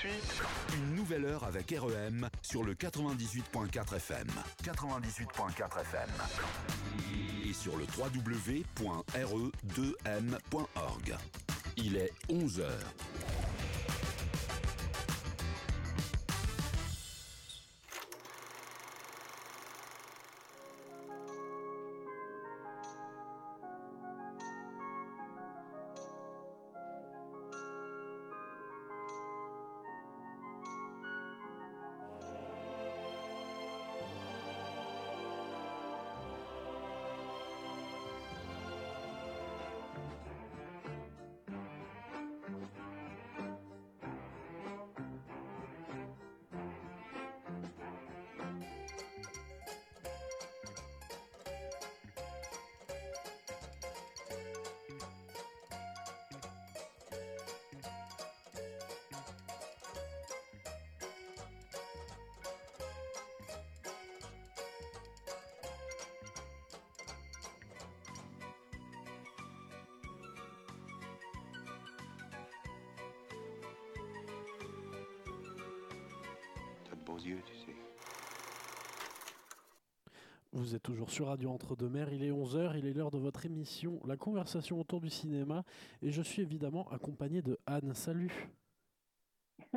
suite, Une nouvelle heure avec REM sur le 98.4 FM. 98.4 FM. Et sur le www.re2m.org. Il est 11h. T'as Vous êtes toujours sur Radio Entre-deux-Mers, il est 11h, il est l'heure de votre émission La conversation autour du cinéma et je suis évidemment accompagné de Anne. Salut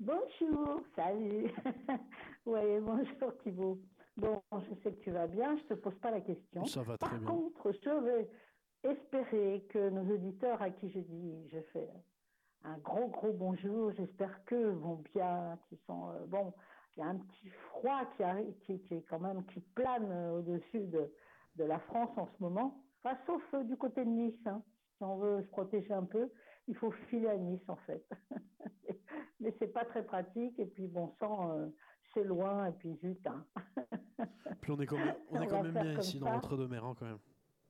Bonjour, salut. oui, bonjour Thibault. Bon, je sais que tu vas bien, je te pose pas la question. Ça va très Par bien. contre, je vais espérer que nos auditeurs à qui je dis, je fais un gros gros bonjour, j'espère qu'eux vont bien, qu'ils sont euh, bon. Il y a un petit froid qui arrive, qui, qui est quand même qui plane euh, au-dessus de, de la France en ce moment. Enfin, sauf euh, du côté de Nice. hein. Si on veut se protéger un peu, il faut filer à Nice en fait. Mais c'est pas très pratique et puis bon sang, euh, c'est loin et puis zut. Hein. Puis on est quand même, on est quand bien ici dans ça. l'Entre-deux-Mers hein, quand même.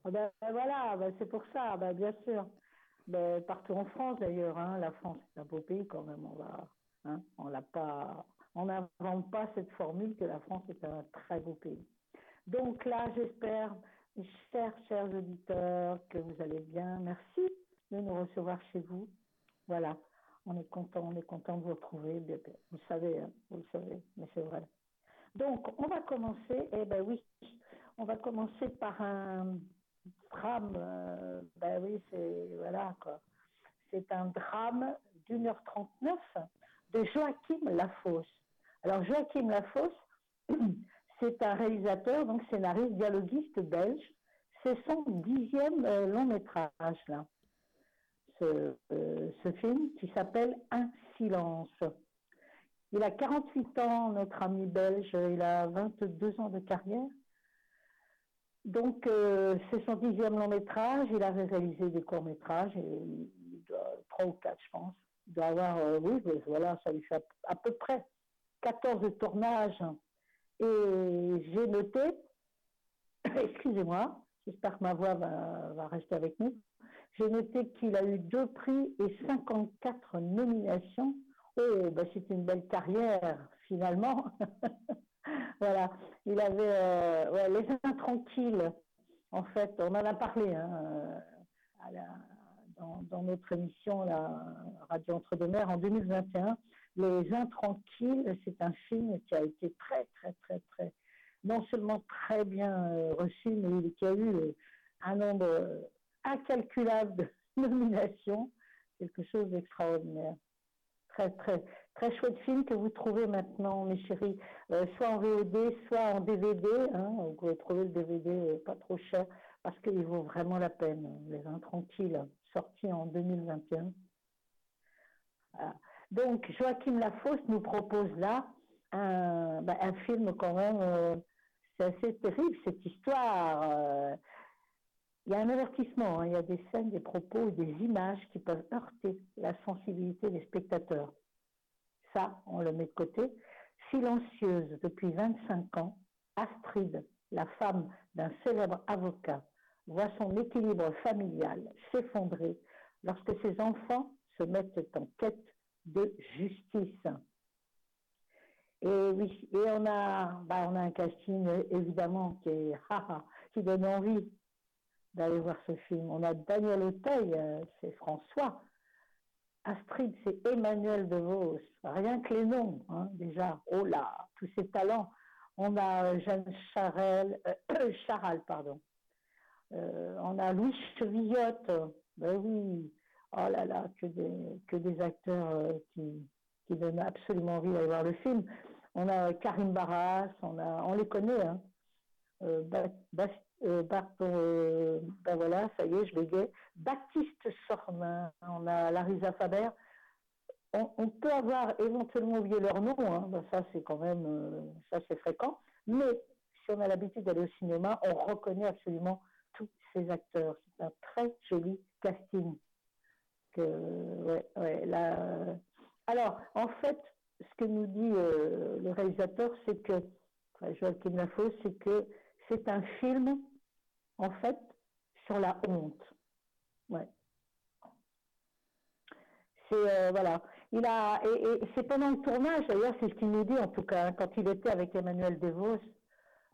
Ah ben, ben voilà, ben c'est pour ça, ben bien sûr. Ben, partout en France d'ailleurs, hein, la France c'est un beau pays quand même. On va, hein, on l'a pas, on n'invente pas cette formule que la France est un très beau pays. Donc là, j'espère, chers chers auditeurs, que vous allez bien. Merci de nous recevoir chez vous. Voilà, on est content, on est content de vous retrouver. Vous le savez, hein, vous le savez, mais c'est vrai. Donc, on va commencer, eh ben oui, on va commencer par un drame, euh, ben oui, c'est, voilà. C'est un drame d'une heure trente-neuf de Joachim Lafosse. Alors, Joachim Lafosse, c'est un réalisateur, donc scénariste, dialoguiste belge. C'est son dixième euh, long métrage, euh, ce film qui s'appelle Un silence. Il a 48 ans, notre ami belge, il a 22 ans de carrière. Donc, euh, c'est son dixième long métrage. Il a réalisé des courts métrages, et trois ou quatre, je pense. Il doit avoir, oui, voilà, ça lui fait à peu près 14 tournages. Et j'ai noté, excusez-moi, j'espère que ma voix va, rester avec nous. J'ai noté qu'il a eu deux prix et 54 nominations. Oh, ben c'est une belle carrière, finalement. voilà. Il avait euh, Les Intranquilles. En fait, on en a parlé hein, euh, dans, dans notre émission, la Radio Entre-deux-Mers, en 2021. Les Intranquilles, c'est un film qui a été très, très, très, très, non seulement très bien euh, reçu, mais qui a eu euh, un nombre euh, incalculable de nominations. Quelque chose d'extraordinaire très très très chouette film que vous trouvez maintenant, mes chéris, soit en VOD, soit en DVD. Hein, vous pouvez trouver le DVD pas trop cher parce qu'il vaut vraiment la peine. Les Intranquilles, sorti en 2021. Voilà. Donc Joachim Lafosse nous propose là un, un film quand même. euh, c'est assez terrible cette histoire. euh, il y a un avertissement, hein, il y a des scènes, des propos, des images qui peuvent heurter la sensibilité des spectateurs. Ça, on le met de côté. Silencieuse depuis 25 ans, Astrid, la femme d'un célèbre avocat, voit son équilibre familial s'effondrer lorsque ses enfants se mettent en quête de justice. Et oui, et on a, bah, on a un casting euh, évidemment qui est, qui donne envie d'aller voir ce film. On a Daniel Auteuil, euh, c'est François, Astrid, c'est Emmanuel DeVos. Rien que les noms, hein, déjà. Oh là, tous ces talents. On a Jeanne Charel, euh, Charal, pardon. Euh, on a Louis Chevillotte. Ben oui. Oh là là, que des, que des acteurs euh, qui, qui donnent absolument envie d'aller voir le film. On a Karim Barras, on, a, on les connaît. Hein. Ben voilà, ça y est, je. Baptiste Sormin, on a Larisa Faber. On, peut avoir éventuellement oublié leur nom, hein. ben, ça c'est quand même, ça c'est fréquent. Mais si on a l'habitude d'aller au cinéma, on reconnaît absolument tous ces acteurs. C'est un très joli casting. Ouais, Alors, en fait, ce que nous dit le réalisateur, c'est que, enfin, Joachim c'est que c'est un film, en fait, sur la honte. Euh, c'est pendant le tournage d'ailleurs, c'est ce qu'il nous dit en tout cas hein, quand il était avec Emmanuel Devos,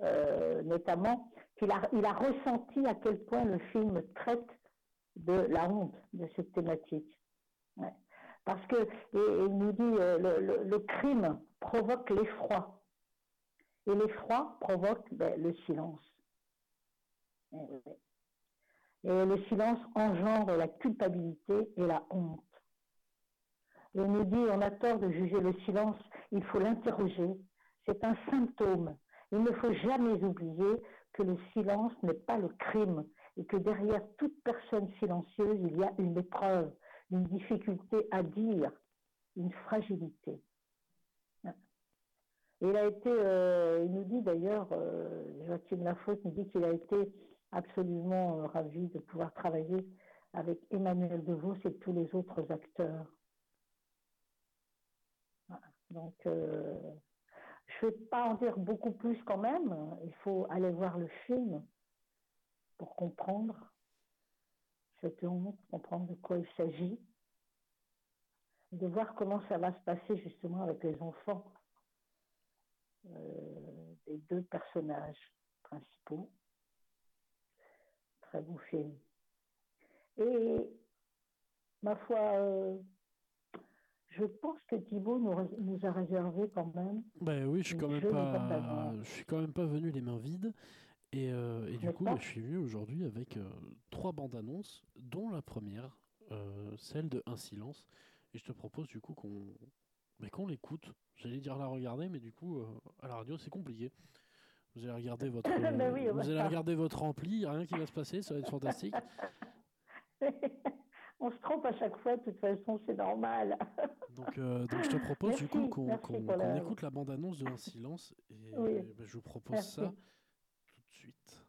euh, notamment, qu'il a il a ressenti à quel point le film traite de la honte de cette thématique. Parce que il nous dit euh, le, crime provoque l'effroi et l'effroi provoque ben, le silence. Et le silence engendre la culpabilité et la honte. Et on nous dit, on a tort de juger le silence, il faut l'interroger. C'est un symptôme. Il ne faut jamais oublier que le silence n'est pas le crime et que derrière toute personne silencieuse, il y a une épreuve, une difficulté à dire, une fragilité il a été, euh, il nous dit d'ailleurs, euh, Joachim Lafaute nous dit qu'il a été absolument euh, ravi de pouvoir travailler avec Emmanuel Devos et tous les autres acteurs. Donc, je ne vais pas en dire beaucoup plus quand même. Il faut aller voir le film pour comprendre cette honte, comprendre de quoi il s'agit, de voir comment ça va se passer justement avec les enfants euh, des deux personnages principaux. Très beau film. Et ma foi, euh, je pense que Thibault nous, a réservé quand même. Ben oui, je suis quand même pas, je suis quand même pas venu les mains vides. Et, euh, et du coup, je suis venu aujourd'hui avec trois bandes annonces, dont la première, celle de Un silence. Et je te propose du coup qu'on mais qu'on l'écoute. J'allais dire la regarder, mais du coup, euh, à la radio, c'est compliqué. Vous allez regarder votre, ben vous allez regarder votre rempli, rien qui va se passer, ça va être fantastique. on se trompe à chaque fois, de toute façon, c'est normal. donc, euh, donc, je te propose du coup qu'on écoute la bande-annonce de Un silence, et ben, je vous propose ça tout de suite.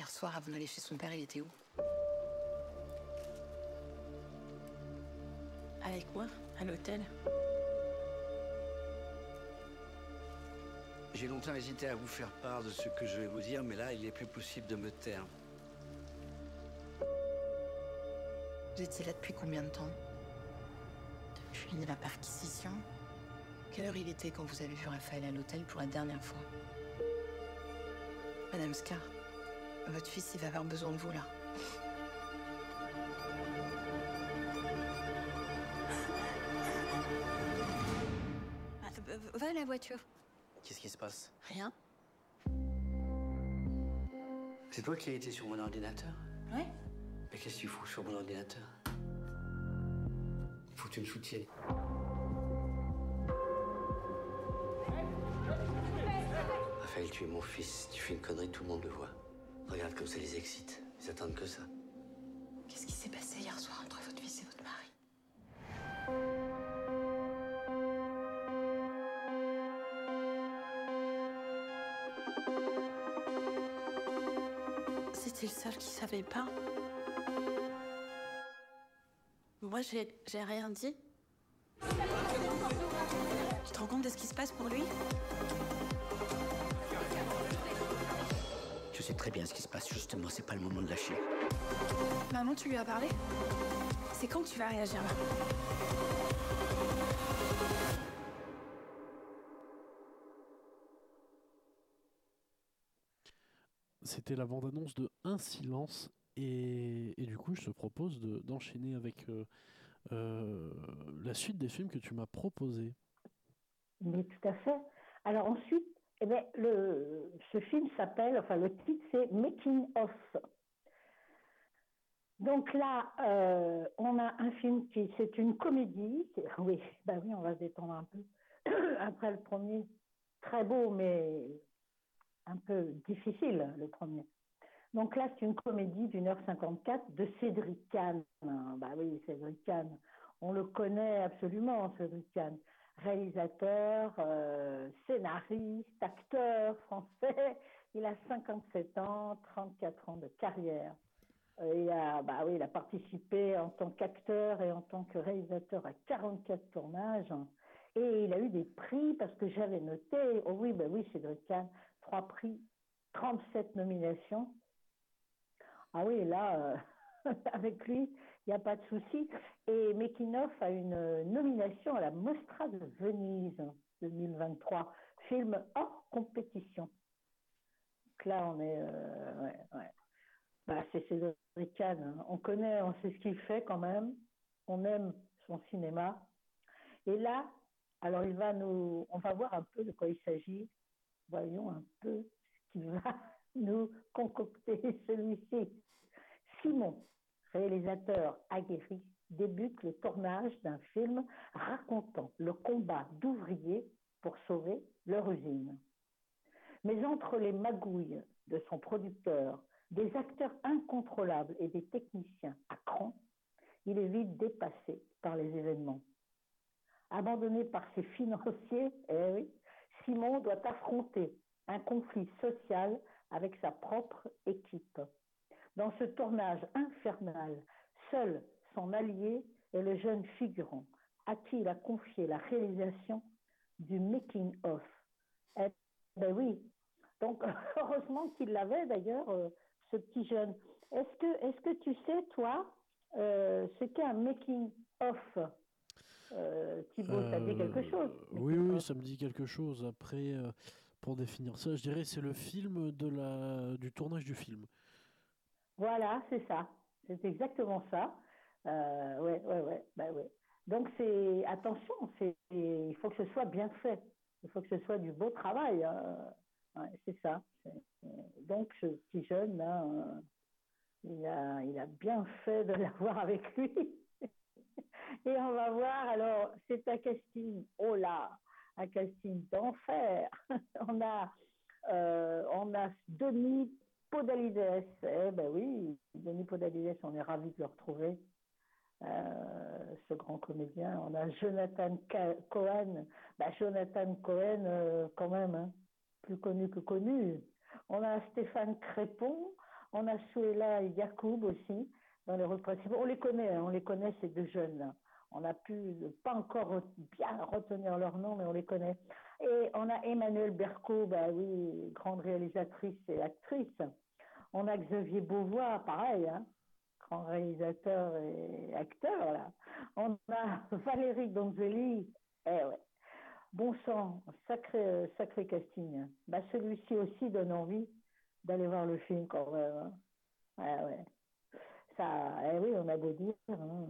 Hier soir, avant d'aller chez son père, il était où? Avec moi, à l'hôtel. J'ai longtemps hésité à vous faire part de ce que je vais vous dire, mais là, il est plus possible de me taire. Vous étiez là depuis combien de temps? Depuis la perquisition. Quelle heure il était quand vous avez vu Raphaël à l'hôtel pour la dernière fois? Madame Scar, votre fils, il va avoir besoin de vous là. Va la voiture. Qu'est-ce qui se passe? Rien. C'est toi qui as été sur mon ordinateur? Ouais. Mais qu'est-ce que tu fous sur mon ordinateur? Faut que tu me soutiennes. Raphaël, tu es mon fils. Tu fais une connerie, tout le monde le voit. Regarde comme ça les excite. Ils attendent que ça. Qu'est-ce qui s'est passé hier soir entre votre fils et votre mari? C'est le seul qui savait pas. Moi, j'ai rien dit. Tu te rends compte de ce qui se passe pour lui? Je sais très bien ce qui se passe, justement, c'est pas le moment de lâcher. Maman, tu lui as parlé? C'est quand que tu vas réagir là? C'était la bande-annonce de Un silence Et, du coup, je te propose d'enchaîner avec la suite des films que tu m'as proposés. Mais tout à fait. Alors ensuite, eh bien, le, ce film s'appelle, enfin le titre c'est Making of. Donc là, euh, on a un film qui, c'est une comédie. Oui, bah oui, on va se détendre un peu. Après le premier, très beau, mais un peu difficile, le premier. Donc là, c'est une comédie d'une heure 54 de Cédric Kahn. Bah oui, Cédric Kahn. On le connaît absolument, Cédric Kahn réalisateur, euh, scénariste, acteur français. Il a 57 ans, 34 ans de carrière. Euh, il a, bah il a participé en tant qu'acteur et en tant que réalisateur à 44 tournages. Et il a eu des prix parce que j'avais noté, oh oui, bah oui, Cédric trois prix, 37 nominations. Ah oui, là, euh, avec lui, il n'y a pas de souci. Et Mekinov a une nomination à la Mostra de Venise 2023, film hors compétition. Donc là, on est. Euh, ouais, ouais. Bah, c'est Cédric. Hein. On connaît, on sait ce qu'il fait quand même. On aime son cinéma. Et là, alors il va nous, on va voir un peu de quoi il s'agit. Voyons un peu ce qu'il va nous concocter celui-ci. Simon, réalisateur aguerri, débute le tournage d'un film racontant le combat d'ouvriers pour sauver leur usine. Mais entre les magouilles de son producteur, des acteurs incontrôlables et des techniciens à cran, il est vite dépassé par les événements. Abandonné par ses financiers, eh Simon doit affronter un conflit social avec sa propre équipe. Dans ce tournage infernal, seul son allié est le jeune figurant à qui il a confié la réalisation du making of. Eh ben oui, donc heureusement qu'il l'avait d'ailleurs, euh, ce petit jeune. Est-ce que, est que tu sais, toi, euh, ce qu'est un making of? Euh, Thibaut, ça dit quelque chose Oui, oui, ça me dit quelque chose. Après, pour définir ça, je dirais c'est le film de la, du tournage du film. Voilà, c'est ça. C'est exactement ça. Euh, ouais, ouais, ouais, bah ouais. Donc c'est attention, c'est il faut que ce soit bien fait. Il faut que ce soit du beau travail. Hein. c'est ça. Donc ce petit jeune euh, il a il a bien fait de l'avoir avec lui. Et on va voir. Alors c'est un casting. Oh là, un casting d'enfer. on a euh, on a Podalides, eh ben oui, Denis Podalides, on est ravis de le retrouver, euh, ce grand comédien. On a Jonathan Cohen, bah, Jonathan Cohen euh, quand même, hein, plus connu que connu. On a Stéphane Crépon, on a Suela Yacoub aussi dans les rôles principaux. On les connaît, hein, on les connaît ces deux jeunes. On a pu pas encore bien retenir leur nom, mais on les connaît. Et on a Emmanuel Berco, bah oui, grande réalisatrice et actrice. On a Xavier Beauvois, pareil, hein, grand réalisateur et acteur, là. On a Valérie Donzelli, eh ouais. Bon sang, sacré, sacré casting. Bah, celui-ci aussi donne envie d'aller voir le film quand même. Hein. Ouais, ouais. Ça, eh oui, on a beau dire, hein,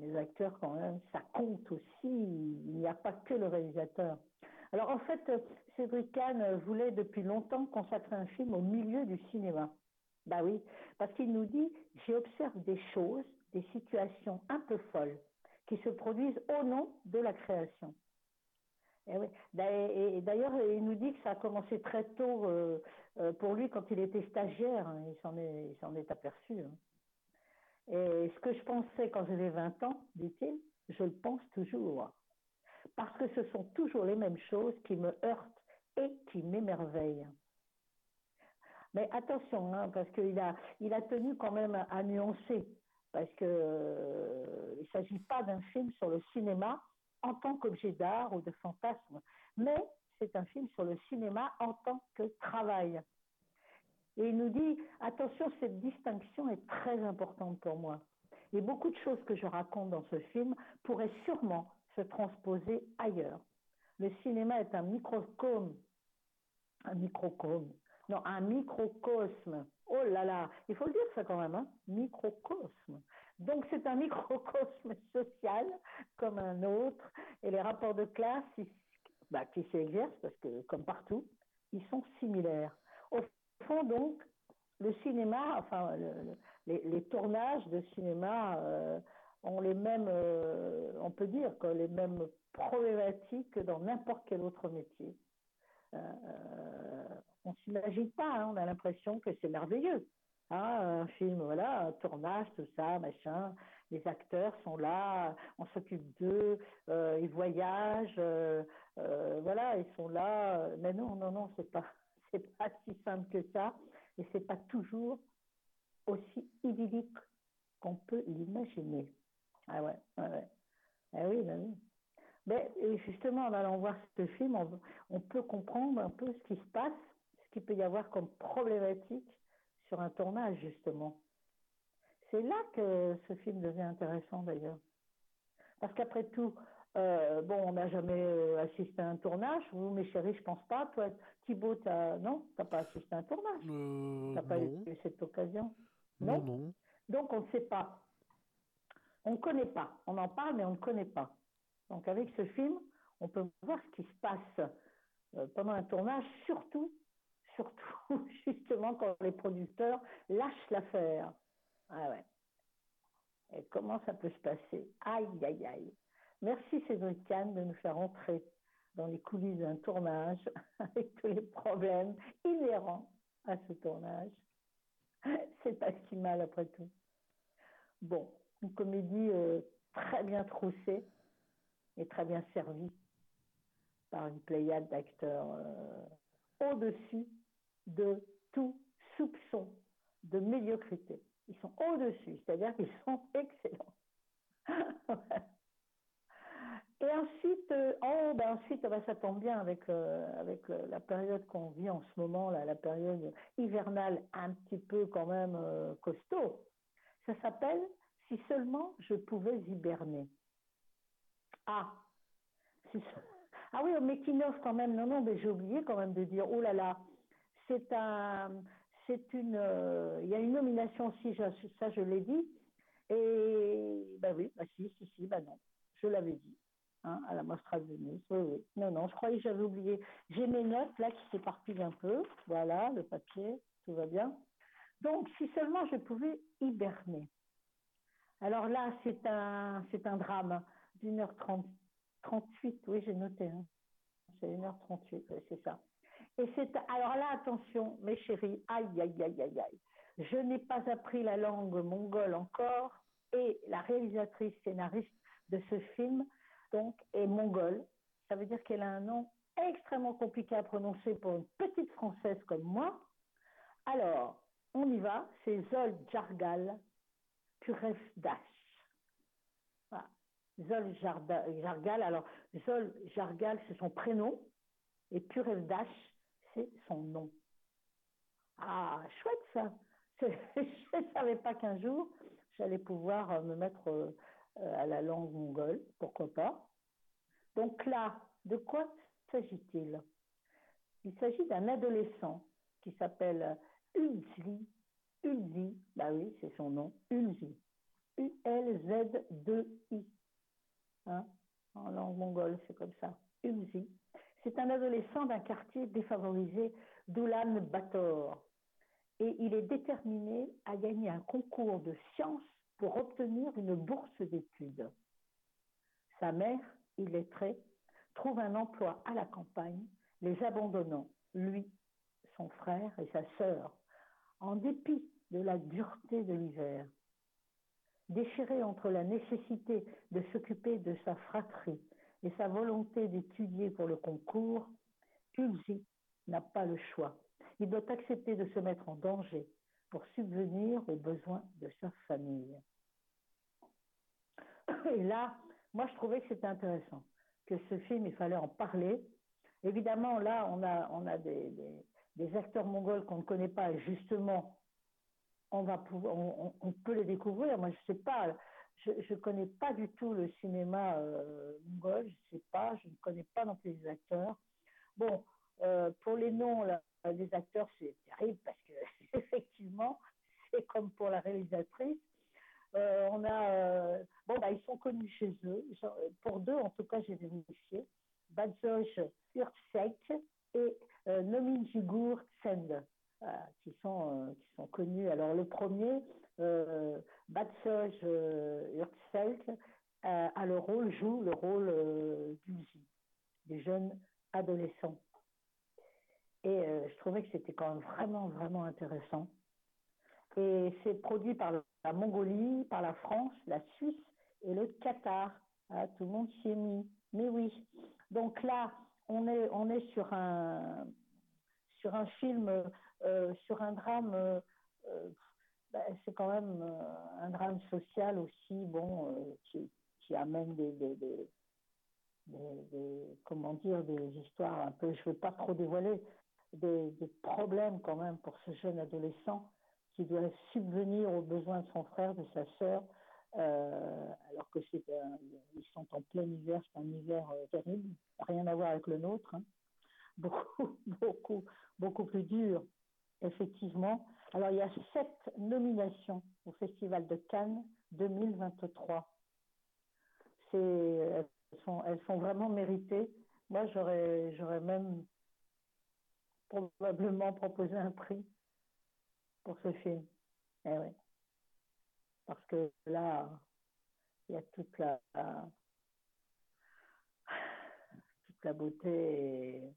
les acteurs quand même, ça compte aussi. Il n'y a pas que le réalisateur. Alors en fait, Cédric Kahn voulait depuis longtemps consacrer un film au milieu du cinéma. Bah oui, parce qu'il nous dit, j'observe des choses, des situations un peu folles qui se produisent au nom de la création. Et, oui. et d'ailleurs, il nous dit que ça a commencé très tôt euh, euh, pour lui quand il était stagiaire. Hein. il s'en est, il s'en est aperçu. Hein. Et ce que je pensais quand j'avais 20 ans, dit-il, je le pense toujours. Parce que ce sont toujours les mêmes choses qui me heurtent et qui m'émerveillent. Mais attention, hein, parce qu'il a, il a tenu quand même à, nuancer, parce que euh, il s'agit pas d'un film sur le cinéma en tant qu'objet d'art ou de fantasme, mais c'est un film sur le cinéma en tant que travail. Et il nous dit, attention, cette distinction est très importante pour moi. Et beaucoup de choses que je raconte dans ce film pourraient sûrement se transposer ailleurs. Le cinéma est un microcosme, un microcosme non, un microcosme Oh là là, il faut le dire ça quand même, hein microcosme. Donc c'est un microcosme social comme un autre, et les rapports de classe bah, qui s'exercent, parce que comme partout, ils sont similaires. Au fond donc, le cinéma, enfin les, tournages de cinéma euh, ont les mêmes, euh, on peut dire que les mêmes problématiques que dans n'importe quel autre métier. Euh, on s'imagine pas, hein, on a l'impression que c'est merveilleux. Hein, un film, voilà, un tournage, tout ça, machin. Les acteurs sont là, on s'occupe d'eux, euh, ils voyagent, euh, euh, voilà, ils sont là. Mais non, non, non, c'est pas, c'est pas si simple que ça, et c'est pas toujours aussi idyllique qu'on peut l'imaginer. Ah ouais, ouais, ouais. Ah oui, ben oui. Mais justement, en allant voir ce film, on, on peut comprendre un peu ce qui se passe qu'il peut y avoir comme problématique sur un tournage, justement. C'est là que ce film devient intéressant, d'ailleurs. Parce qu'après tout, euh, bon, on n'a jamais euh, assisté à un tournage. Vous, mes chéris, je pense pas. Toi, Thibaut, as... non, t'as pas assisté à un tournage. Euh, t'as pas eu cette occasion. Non, non. Donc on ne sait pas. On ne connaît pas. On en parle, mais on ne connaît pas. Donc avec ce film, on peut voir ce qui se passe euh, pendant un tournage, surtout surtout justement quand les producteurs lâchent l'affaire. Ah ouais. Et comment ça peut se passer? Aïe, aïe, aïe. Merci Cédric Kahn de nous faire entrer dans les coulisses d'un tournage avec tous les problèmes inhérents à ce tournage. C'est pas si mal après tout. Bon, une comédie euh, très bien troussée et très bien servie par une pléiade d'acteurs euh, au-dessus de tout soupçon de médiocrité. Ils sont au-dessus, c'est-à-dire qu'ils sont excellents. Et ensuite, euh, oh, ben ensuite, ben, ça tombe bien avec, avec la période qu'on vit en ce moment, là, la période hivernale un petit peu quand même costaud. Ça s'appelle Si seulement je pouvais hiberner. Ah, ah oui, au making quand même, non, non, mais j'ai oublié quand même de dire, oh là là, c'est un, c'est une, euh, il y a une nomination aussi, ça je l'ai dit. Et ben oui, bah si, si, si, ben non, je l'avais dit. Hein, à la Mostra de Venise. Oui, oui. Non, non, je croyais que j'avais oublié. J'ai mes notes là qui s'éparpillent un peu. Voilà, le papier, tout va bien. Donc, si seulement je pouvais hiberner. Alors là, c'est un, c'est un drame d'une heure trente, trente-huit. Oui, j'ai noté. Hein. C'est une heure trente-huit, c'est ça. Et c'est alors là, attention, mes chéris, aïe, aïe, aïe, aïe, aïe. Je n'ai pas appris la langue mongole encore, et la réalisatrice scénariste de ce film, donc, est mongole. Ça veut dire qu'elle a un nom extrêmement compliqué à prononcer pour une petite française comme moi. Alors, on y va, c'est Zol Jargal Purefdash. Voilà. Zol Jargal, alors Zol Jargal, c'est son prénom, et Purefdash, c'est son nom. Ah, chouette ça. Je ne savais pas qu'un jour, j'allais pouvoir euh, me mettre euh, à la langue mongole, pourquoi pas? Donc là, de quoi s'agit-il? Il, s'agit d'un adolescent qui s'appelle Ulzi. Ulzi, bah oui, c'est son nom, Ulzi. U-L-Z-2-I. Hein? En langue mongole, c'est comme ça. Ulzi. C'est un adolescent d'un quartier défavorisé d'Ulan Bator et il est déterminé à gagner un concours de sciences pour obtenir une bourse d'études. Sa mère, illettrée, trouve un emploi à la campagne, les abandonnant, lui, son frère et sa sœur, en dépit de la dureté de l'hiver. Déchiré entre la nécessité de s'occuper de sa fratrie et sa volonté d'étudier pour le concours, Ulzi n'a pas le choix. Il doit accepter de se mettre en danger pour subvenir aux besoins de sa famille. Et là, moi, je trouvais que c'était intéressant, que ce film, il fallait en parler. Évidemment, là, on a, des, acteurs mongols qu'on ne connaît pas, justement, on, va pouvoir, on, peut les découvrir. Moi, je ne sais pas, je ne connais pas du tout le cinéma euh, mongol, je sais pas, je ne connais pas non plus les acteurs. Bon, pour les noms des acteurs, c'est terrible parce que effectivement, c'est comme pour la réalisatrice. on a, bon, bah, ils sont connus chez eux. Pour deux, en tout cas, j'ai vérifié. Badzoj Urtsek et Nomin Jigur qui, sont, qui sont connus. Alors, le premier, euh, Batsoj euh, a le rôle, joue le rôle euh, des jeunes adolescents. Et euh, je trouvais que c'était quand même vraiment, vraiment intéressant. Et c'est produit par la Mongolie, par la France, la Suisse et le Qatar. Ah, tout le monde s'y est mis. Mais oui. Donc là, on est, on est sur un, sur un film, euh, sur un drame. Euh, bah, c'est quand même euh, un drame social aussi, bon, euh, qui, amène des, comment dire, des histoires un peu, je ne veux pas trop dévoiler, des, problèmes quand même pour ce jeune adolescent qui doit subvenir aux besoins de son frère, de sa sœur, euh, alors que ils sont en plein hiver, c'est un hiver terrible, rien à voir avec le nôtre, hein. beaucoup, beaucoup, beaucoup plus dur, effectivement. Alors, il y a sept nominations au Festival de Cannes 2023. Elles sont, elles sont vraiment méritées. Moi, j'aurais, j'aurais même probablement proposé un prix pour ce film. Eh oui. Parce que là, il y a toute la, toute la beauté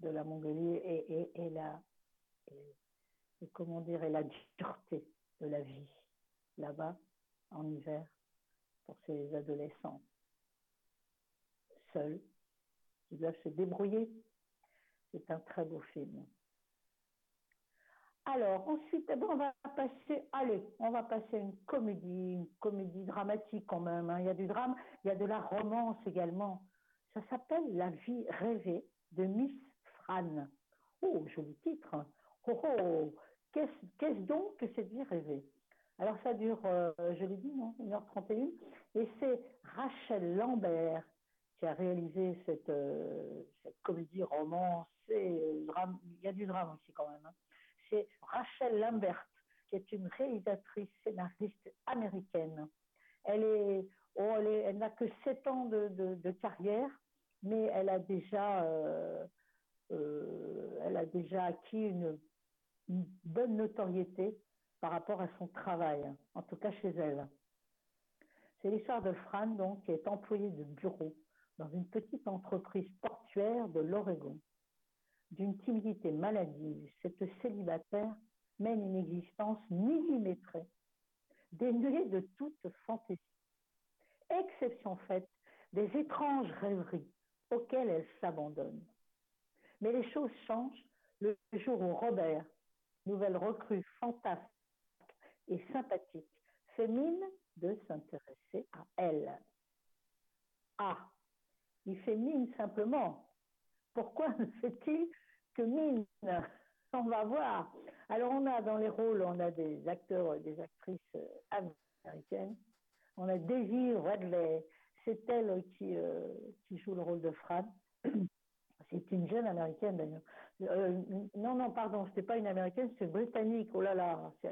de la Mongolie et, et, et la, et comment dire, la dureté de la vie là-bas en hiver pour ces adolescents seuls qui doivent se débrouiller. C'est un très beau film. Alors, ensuite, on va passer, allez, on va passer une comédie, une comédie dramatique quand même. Hein. Il y a du drame, il y a de la romance également. Ça s'appelle La vie rêvée de Miss Fran. Oh, joli titre. Oh, oh, Qu'est-ce donc que cette vie rêvée? Alors ça dure, euh, je l'ai dit, non 1h31. Et c'est Rachel Lambert qui a réalisé cette, euh, cette comédie romance. Euh, il y a du drame aussi quand même. Hein. C'est Rachel Lambert, qui est une réalisatrice scénariste américaine. Elle est, oh, elle, n'a que 7 ans de, de, carrière, mais elle a déjà, elle a déjà acquis une une bonne notoriété par rapport à son travail, en tout cas chez elle. C'est l'histoire de Fran, donc, qui est employée de bureau dans une petite entreprise portuaire de l'Oregon. D'une timidité maladive, cette célibataire mène une existence millimétrée, dénuée de toute fantaisie. Exception faite des étranges rêveries auxquelles elle s'abandonne. Mais les choses changent le jour où Robert, nouvelle recrue fantastique et sympathique, fait mine de s'intéresser à elle. Ah, il fait mine simplement. Pourquoi ne fait-il que mine? On va voir. Alors on a dans les rôles, on a des acteurs des actrices américaines. On a Daisy Radley, c'est elle euh, qui joue le rôle de Fran. C'est une jeune américaine d'ailleurs. Euh, non, non, pardon, c'était pas une américaine, c'est britannique. Oh là là, si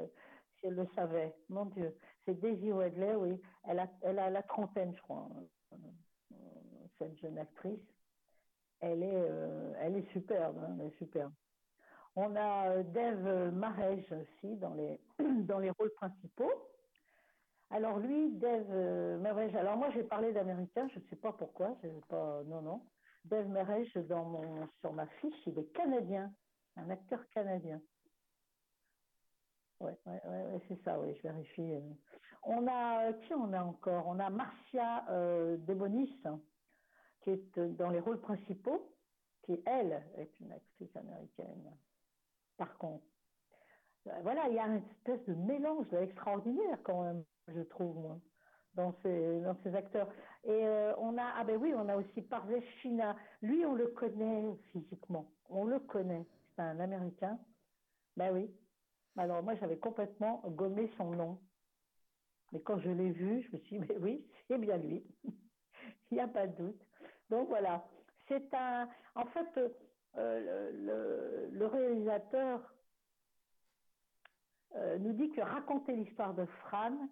elle, le savait, mon Dieu. C'est Daisy Wedley, oui. Elle a, elle a la trentaine, je crois, euh, cette jeune actrice. Elle est, euh, elle est superbe, hein, elle est superbe. On a Dave Marège aussi dans les, dans les rôles principaux. Alors lui, Dave Marège, alors moi j'ai parlé d'américain, je ne sais pas pourquoi, je pas, non, non. Dave Merech, dans mon, sur ma fiche, il est canadien, un acteur canadien. Oui, ouais, ouais, c'est ça, oui, je vérifie. On a, qui on a encore? On a Marcia euh, Debonis, qui est dans les rôles principaux, qui, elle, est une actrice américaine. Par contre, euh, voilà, il y a une espèce de mélange extraordinaire quand même, je trouve, moi dans ces, acteurs. Et euh, on a, ah ben oui, on a aussi Parvez. Lui, on le connaît physiquement. On le connaît. C'est un Américain. Ben oui. Alors moi, j'avais complètement gommé son nom. Mais quand je l'ai vu, je me suis dit, mais oui, c'est bien lui. Il n'y a pas de doute. Donc voilà. C'est un, en fait, le, le, réalisateur nous dit que raconter l'histoire de Fran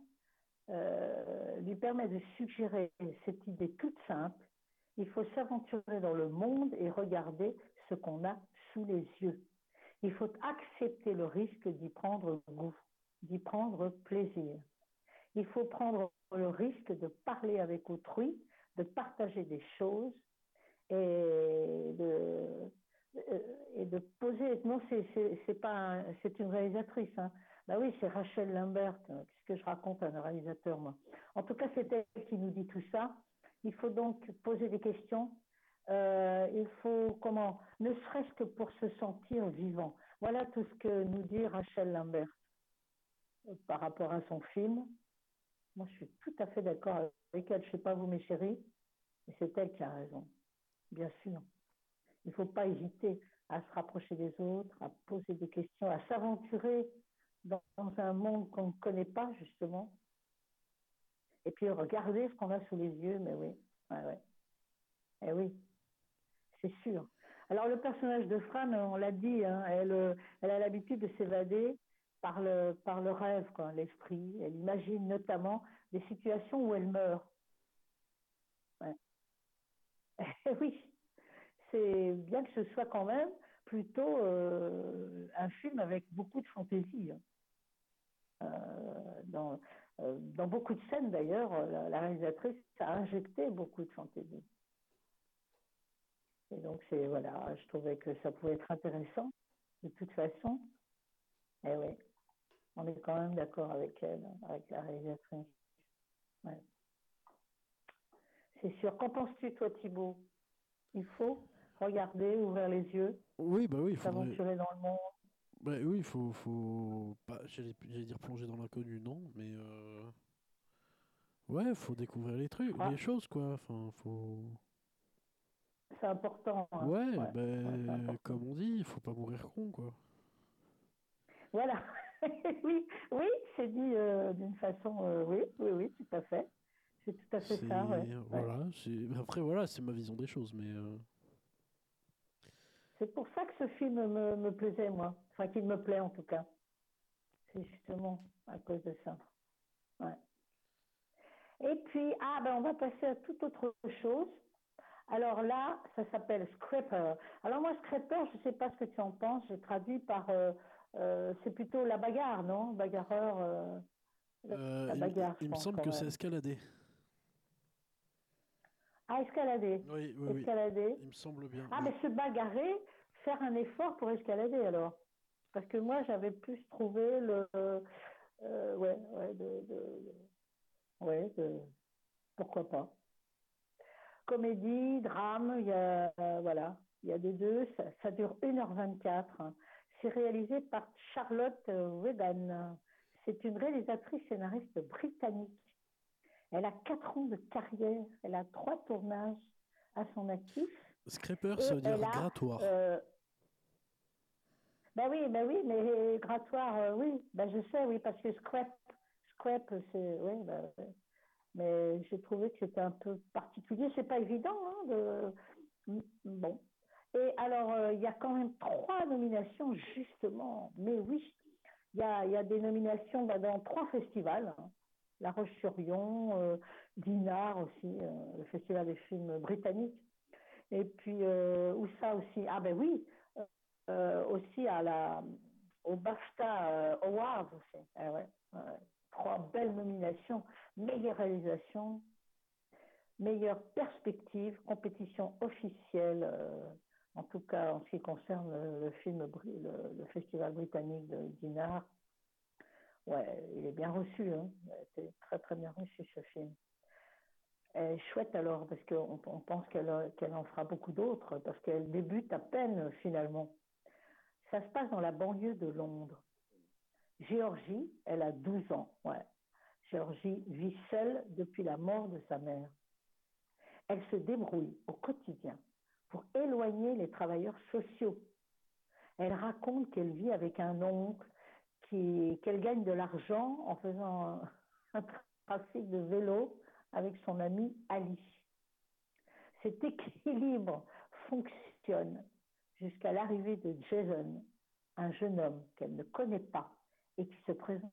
lui permet de suggérer cette idée toute simple. Il faut s'aventurer dans le monde et regarder ce qu'on a sous les yeux. Il faut accepter le risque d'y prendre goût, d'y prendre plaisir. Il faut prendre le risque de parler avec autrui, de partager des choses et de, euh, et de poser. Non, c'est pas, c'est une réalisatrice. Hein. Bah oui, c'est Rachel Lambert. Qu'est-ce que je raconte à un réalisateur, moi En tout cas, c'est elle qui nous dit tout ça. Il faut donc poser des questions. Euh, il faut comment Ne serait-ce que pour se sentir vivant. Voilà tout ce que nous dit Rachel Lambert euh, par rapport à son film. Moi, je suis tout à fait d'accord avec elle. Je ne sais pas vous, mes chéris, mais c'est elle qui a raison. Bien sûr. Il ne faut pas hésiter à se rapprocher des autres, à poser des questions, à s'aventurer dans, un monde qu'on ne connaît pas, justement. Et puis regarder ce qu'on a sous les yeux, mais oui. Ouais, ouais. Eh oui, c'est sûr. Alors le personnage de Fran, on l'a dit, hein, elle, elle a l'habitude de s'évader par le, par le rêve, l'esprit. Elle imagine notamment des situations où elle meurt. oui, c'est bien que ce soit quand même plutôt euh, un film avec beaucoup de fantaisie. Hein. Euh, dans, euh, dans, beaucoup de scènes d'ailleurs, la, réalisatrice a injecté beaucoup de fantaisie. Et donc c'est voilà, je trouvais que ça pouvait être intéressant de toute façon. Eh oui on est quand même d'accord avec elle, avec la réalisatrice. C'est sûr. Qu'en penses-tu, toi, Thibault Il faut? Regarder, ouvrir les yeux. Oui, bah oui. S'aventurer dans le monde. Bah oui, il faut, faut pas, j'allais, dire plonger dans l'inconnu, non, mais euh... ouais, faut découvrir les trucs, ah. les choses, quoi. Enfin, faut. C'est important. Hein. Ouais, ben, comme on dit, il faut pas mourir con, quoi. Voilà. oui, oui, c'est dit euh, d'une façon, euh, oui, oui, oui, tout à fait. C'est tout à fait ça. Voilà, après voilà, c'est ma vision des choses, mais. Euh, c'est pour ça que ce film me, me plaisait moi, enfin qu'il me plaît en tout cas. C'est justement à cause de ça. Ouais. Et puis ah ben on va passer à toute autre chose. Alors là, ça s'appelle Scraper. Alors moi, Scraper, je ne sais pas ce que tu en penses. J'ai traduit par euh, c'est plutôt la bagarre, non? Bagarreur. Euh, la, euh, bagarre. Il, me semble que c'est escalader. Ah, escalader. Oui, oui, escalader. Il me semble bien. Ah, mais se bagarrer, faire un effort pour escalader alors. Parce que moi, j'avais plus trouvé le. ouais, ouais, de, ouais, de, pourquoi pas. Comédie, drame, il y a, voilà, il y a des deux, ça, ça dure 1h24. C'est réalisé par Charlotte Wegan. C'est une réalisatrice scénariste britannique. Elle a quatre ans de carrière, elle a trois tournages à son actif. Scraper, ça veut dire grattoir. Euh, ben oui, ben oui, mais grattoir, euh, oui, ben je sais, oui, parce que scrap, scrap, c'est, oui, ben, mais j'ai trouvé que c'était un peu particulier. C'est pas évident, hein, de, bon, et alors, euh, il y a quand même trois nominations, justement. Mais oui, il y a, des nominations bah, dans trois festivals. Hein. La Roche-sur-Yon, euh, Dinard aussi, euh, le festival des films britanniques. Et puis, où ça aussi? Ah ben oui, aussi à la, au BAFTA Awards. Eh trois belles nominations. Meilleure réalisation, meilleure perspective, compétition officielle en tout cas en ce qui concerne le, film, le, festival britannique de Dinard, ouais, il est bien reçu, hein. il très très bien reçu ce film. Chouette alors, parce qu'on on pense qu'elle en fera beaucoup d'autres, parce qu'elle débute à peine finalement. Ça se passe dans la banlieue de Londres. Géorgie, elle a 12 ans, ouais. Géorgie vit seule depuis la mort de sa mère. Elle se débrouille au quotidien pour éloigner les travailleurs sociaux. Elle raconte qu'elle vit avec un oncle, qu'elle gagne de l'argent en faisant un, trafic de vélo avec son amie Alice. Cet équilibre fonctionne jusqu'à l'arrivée de Jason, un jeune homme qu'elle ne connaît pas et qui se présente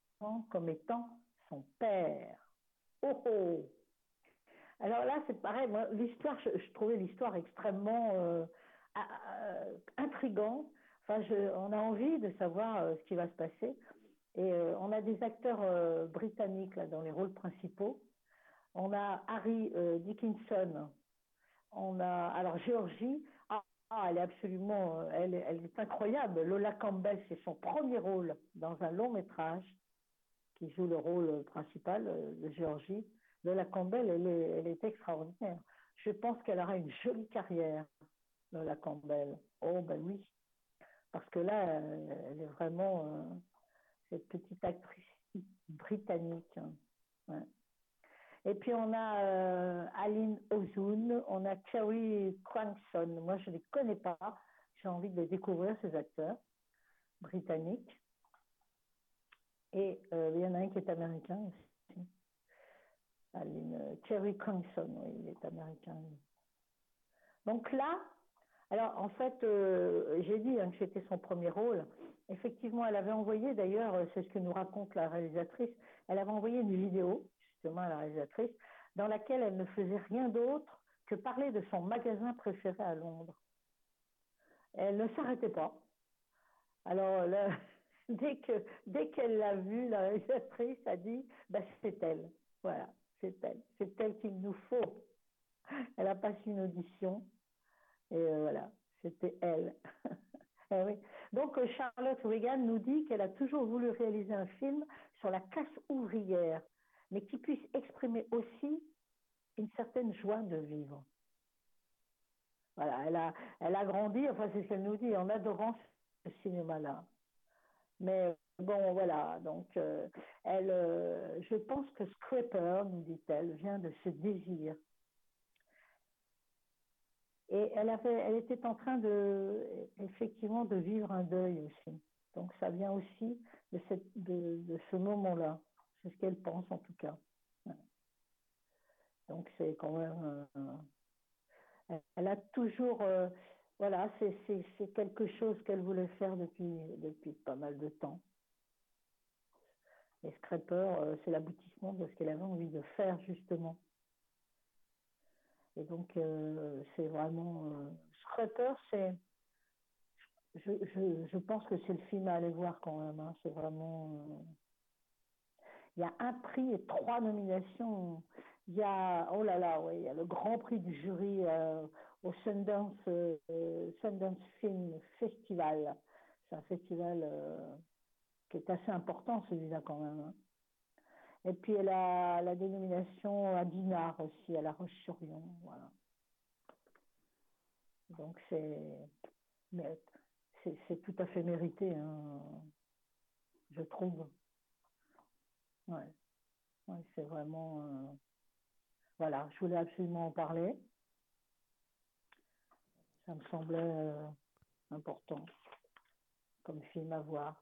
comme étant son père. Oh oh Alors là, c'est pareil, l'histoire, je, trouvais l'histoire extrêmement euh, intrigante. On a envie de savoir euh, ce qui va se passer. Et on a des acteurs britanniques là, dans les rôles principaux. On a Harry Dickinson. On a alors Géorgie. Ah, elle est absolument, euh, elle, est incroyable. Lola Campbell, c'est son premier rôle dans un long métrage qui joue le rôle principal euh, de Géorgie. Lola Campbell, elle est, elle est extraordinaire. Je pense qu'elle aura une jolie carrière, Lola Campbell. Oh ben oui, parce que là, elle est vraiment euh, cette petite actrice britannique. Hein. Et puis on a euh, Aline Ozun, on a Cherry Crankson. Moi, je ne les connais pas. J'ai envie de découvrir, ces acteurs britanniques. Et euh, il y en a un qui est américain aussi. Aline, euh, Cherry Crankson, oui, il est américain. Donc là, alors en fait, j'ai dit hein, que c'était son premier rôle. Effectivement, elle avait envoyé, d'ailleurs, c'est ce que nous raconte la réalisatrice, elle avait envoyé une vidéo justement la réalisatrice, dans laquelle elle ne faisait rien d'autre que parler de son magasin préféré à Londres. Elle ne s'arrêtait pas. Alors, dès que dès qu'elle l'a vue, la réalisatrice a dit, bah, c'est elle. Voilà, c'est elle. C'est elle qu'il nous faut. Elle a passé une audition et euh, voilà, c'était elle. eh oui. Donc Charlotte Reagan nous dit qu'elle a toujours voulu réaliser un film sur la casse ouvrière mais qui puisse exprimer aussi une certaine joie de vivre. Voilà, elle a, elle a grandi, enfin c'est ce qu'elle nous dit, en adorant ce cinéma-là. Mais bon, voilà, donc euh, elle, euh, je pense que Scraper, nous dit-elle, vient de ce désir. Et elle avait, elle était en train de, effectivement, de vivre un deuil aussi. Donc ça vient aussi de, de ce moment-là. C'est ce qu'elle pense en tout cas. Donc c'est quand même... elle a toujours... Euh, voilà, c'est quelque chose qu'elle voulait faire depuis, depuis pas mal de temps. Et Scraper, euh, c'est l'aboutissement de ce qu'elle avait envie de faire justement. Et donc, euh, c'est vraiment... Scraper, c'est... Je, je, je, pense que c'est le film à aller voir quand même. Hein. C'est vraiment il y a un prix et trois nominations. Il y a, oh là là, ouais, il y a le grand prix du jury euh, au Sundance, euh, Sundance Film Festival. C'est un festival euh, qui est assez important, celui-là quand même. Hein. Et puis elle a la dénomination à Dinard aussi, à La Roche-sur-Yon. Voilà. Donc c'est, tout à fait mérité, hein, je trouve. Ouais. c'est vraiment. Euh, voilà, je voulais absolument en parler. Ça me semblait euh, important comme film à voir.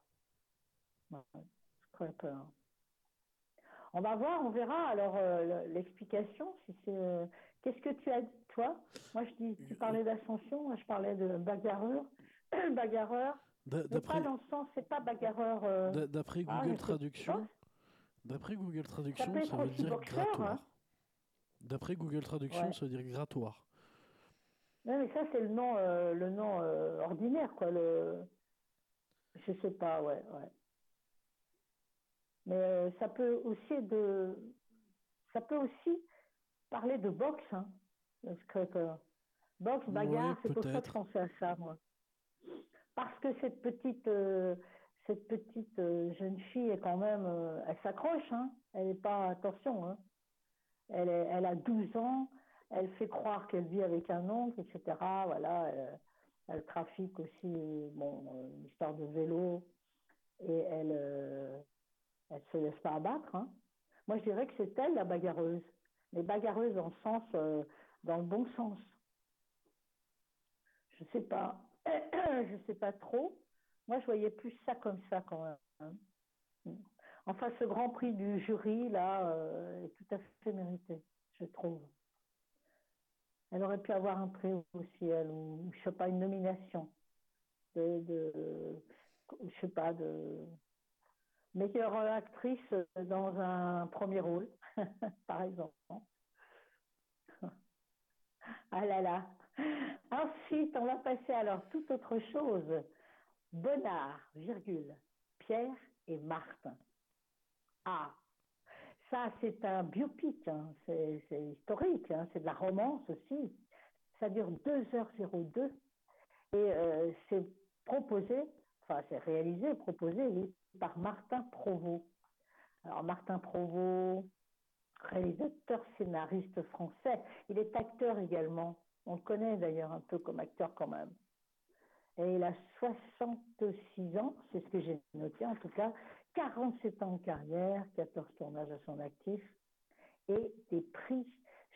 On va voir, on verra alors euh, l'explication. Si c'est, qu'est-ce que tu as dit toi? Moi, je dis, tu parlais d'ascension, moi je parlais de bagarreur, bagarreur. D'après dans le sens, c'est pas bagarreur. D'après ah, Google Traduction. D'après Google Traduction, ça, veut dire grattoir. Hein. D'après Google Traduction, ça veut dire grattoir. Non, mais ça, c'est le nom, euh, le nom euh, ordinaire, quoi. Le... Je sais pas, ouais, ouais. Mais euh, ça peut aussi de, ça peut aussi parler de boxe, hein, le scraper. Boxe, bagarre, c'est pour ça que je pensais à ça, moi. Parce que cette petite, cette petite euh, jeune fille est quand même, euh, elle s'accroche, hein. Elle n'est pas, attention, hein. Elle, elle a 12 ans, elle fait croire qu'elle vit avec un oncle, etc. Voilà, elle, trafique aussi, bon, une histoire de vélo, et elle, euh, elle se laisse pas abattre. Hein. Moi, je dirais que c'est elle la bagarreuse, mais bagarreuse dans le sens, dans le bon sens. Je sais pas, je sais pas trop. Moi, je voyais plus ça comme ça quand même. Hein. Enfin, ce grand prix du jury, là, euh, est tout à fait mérité, je trouve. Elle aurait pu avoir un prix aussi, elle, ou je sais pas, une nomination. de, de je sais pas, de meilleure actrice dans un premier rôle, par exemple. Ah là là. Ensuite, on va passer alors toute autre chose. Bonnard, virgule, Pierre et Martin. Ah, ça c'est un biopic, hein. c'est historique, hein. c'est de la romance aussi. Ça dure 2h02 et euh, c'est proposé, enfin c'est réalisé, proposé par Martin Provost. Alors Martin Provost, réalisateur scénariste français, il est acteur également. On le connaît d'ailleurs un peu comme acteur quand même. Et il a 66 ans, c'est ce que j'ai noté en tout cas, 47 ans de carrière, 14 tournages à son actif, et des prix.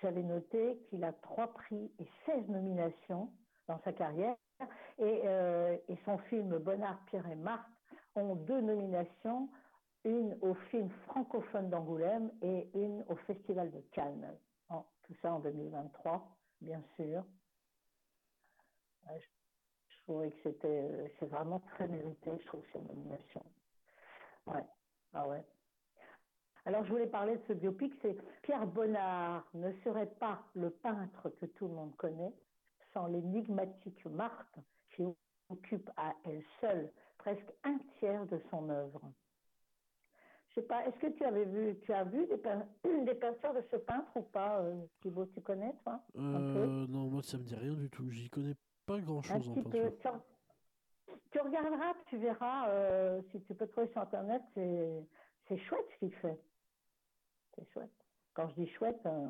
J'avais noté qu'il a trois prix et 16 nominations dans sa carrière, et, euh, et son film Bonnard, Pierre et Marthe ont deux nominations, une au film francophone d'Angoulême et une au Festival de Cannes. tout ça en 2023, bien sûr. Je, trouvais que c'était c'est vraiment très mérité, je trouve, ces nominations. Ouais. Ah ouais. Alors, je voulais parler de ce biopic, c'est Pierre Bonnard ne serait pas le peintre que tout le monde connaît? Sans l'énigmatique Marthe qui occupe à elle seule presque un tiers de son œuvre. Je sais pas, est-ce que tu avais vu, tu as vu des, des peintures de ce peintre ou pas, euh, Thibaut, tu connais toi euh, Non, moi ça me dit rien du tout. J'y connais pas grand-chose en peinture. Tu, regarderas, tu verras, euh, si tu peux trouver sur internet, c'est chouette ce qu'il fait. C'est chouette. Quand je dis chouette, euh,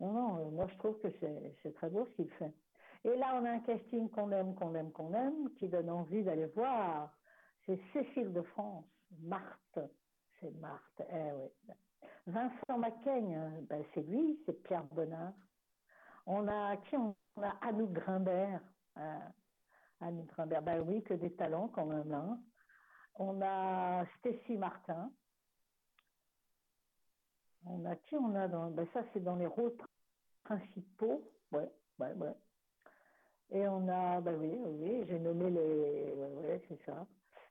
non, non, moi je trouve que c'est très beau ce qu'il fait. Et là, on a un casting qu'on aime, qu'on aime, qu'on aime, qui donne envie d'aller voir. C'est Cécile de France, Marthe. C'est Marthe, eh oui. Vincent Macaigne, ben c'est lui, c'est Pierre Bonnard. On a qui on, a? Anouk Grimbert. Hein. Anouk Grimbert, ben oui, que des talents quand même. Hein. On a Stécie Martin. On a qui on a dans ben ça c'est dans les rôles principaux. Ouais, ouais, ouais. Et on a, ben oui, oui, j'ai nommé les, ouais, c'est ça.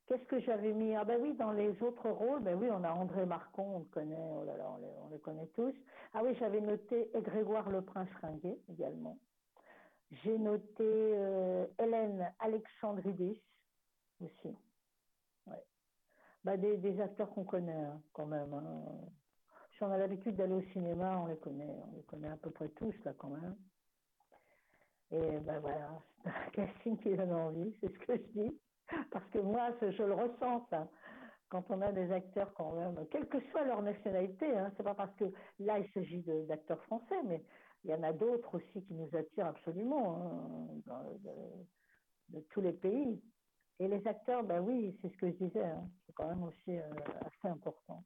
Qu'est-ce que j'avais mis? Ah ben oui, dans les autres rôles, ben oui, on a André Marcon, on le connaît, oh là là, on, le connaît tous. Ah oui, j'avais noté Grégoire le Prince Ringuet également. J'ai noté euh, Hélène Alexandridis aussi. Ouais. Bah, des, des acteurs qu'on connaît hein, quand même. Hein. Si on a l'habitude d'aller au cinéma, on les connaît, on les connaît à peu près tous là quand même. Et ben voilà, c'est un casting qui donne envie, c'est ce que je dis. Parce que moi, je le ressens, ça. Quand on a des acteurs quand même, quelle que soit leur nationalité, hein, c'est pas parce que là il s'agit d'acteurs français, mais il y en a d'autres aussi qui nous attirent absolument, hein, de, tous les pays. Et les acteurs, ben oui, c'est ce que je disais, hein, c'est quand même aussi euh, assez important.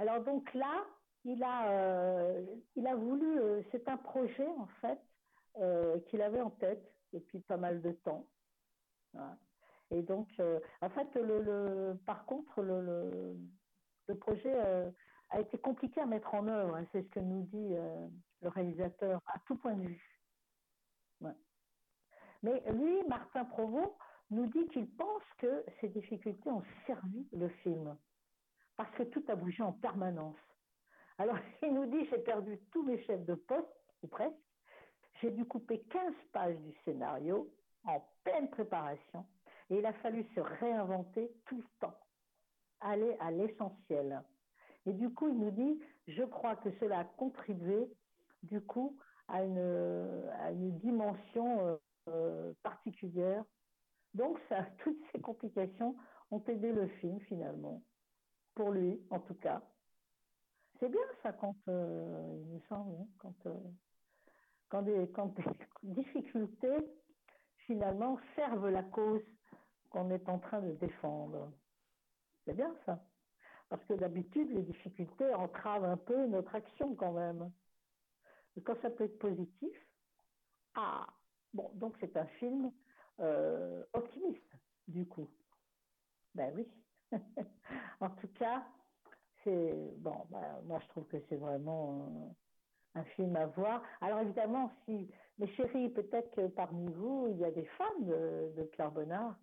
Alors donc là, il a, euh, il a voulu, euh, c'est un projet en fait euh, qu'il avait en tête depuis pas mal de temps. Et donc, en fait, le, par contre, le, le, projet a été compliqué à mettre en œuvre. Hein, c'est ce que nous dit le réalisateur à tout point de vue. Mais lui, Martin Provost, nous dit qu'il pense que ces difficultés ont servi le film, parce que tout a bougé en permanence. Alors, il nous dit, j'ai perdu tous mes chefs de poste, ou presque, j'ai dû couper 15 pages du scénario en pleine préparation et il a fallu se réinventer tout le temps, aller à l'essentiel. Et du coup, il nous dit, je crois que cela a contribué du coup à une, dimension euh, euh, particulière. Donc, toutes ces complications ont aidé le film finalement, pour lui en tout cas. C'est bien ça quand, euh, il me semble, hein, quand quand des, difficultés, finalement, servent la cause qu'on est en train de défendre. C'est bien ça. Parce que d'habitude, les difficultés entravent un peu notre action quand même. Et quand ça peut être positif, ah, bon, donc c'est un film euh, optimiste, du coup. Ben oui. en tout cas, c'est bon. Ben, moi, je trouve que c'est vraiment un film à voir. Alors évidemment, si mes chéris, peut-être que parmi vous, il y a des fans de, Pierre Bonnard.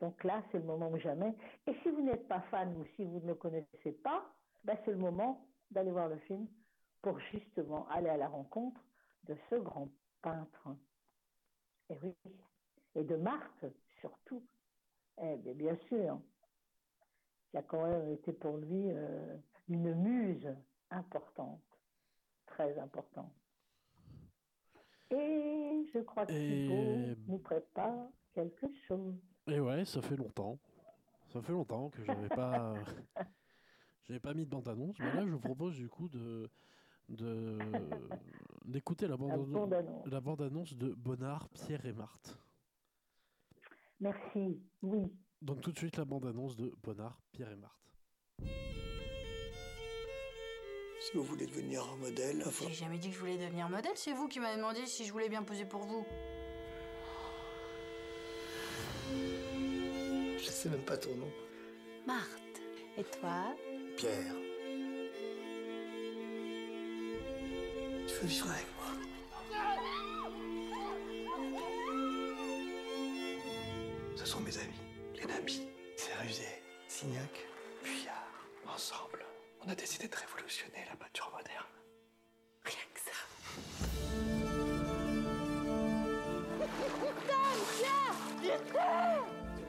Donc là, c'est le moment ou jamais. Et si vous n'êtes pas fan ou si vous ne le connaissez pas, ben c'est le moment d'aller voir le film pour justement aller à la rencontre de ce grand peintre. Et oui, et de Marthe surtout. Eh bien, bien sûr, qui a quand même été pour lui euh, une muse importante, très importante. Et je crois que Thibaut nous prépare quelque chose. Et ouais, ça fait longtemps. Ça fait longtemps que j'avais pas, j'avais pas mis de bande annonce. Mais là, je vous propose du coup de d'écouter la bande, la bande annonce de Bonnard, Pierre et Marthe. Merci. Oui. Donc tout de suite la bande annonce de Bonnard, Pierre et Marthe. Si vous voulez devenir un modèle, enfin... J'ai jamais dit que je voulais devenir modèle, c'est vous qui m'avez demandé si je voulais bien poser pour vous. Je sais même pas ton nom. Marthe. Et toi? Pierre. Tu veux vivre avec moi? Ce sont mes amis, les Namis, Cérusé, Signac, Puyard. Ensemble, on a décidé de révolutionner la peinture moderne. Rien que ça.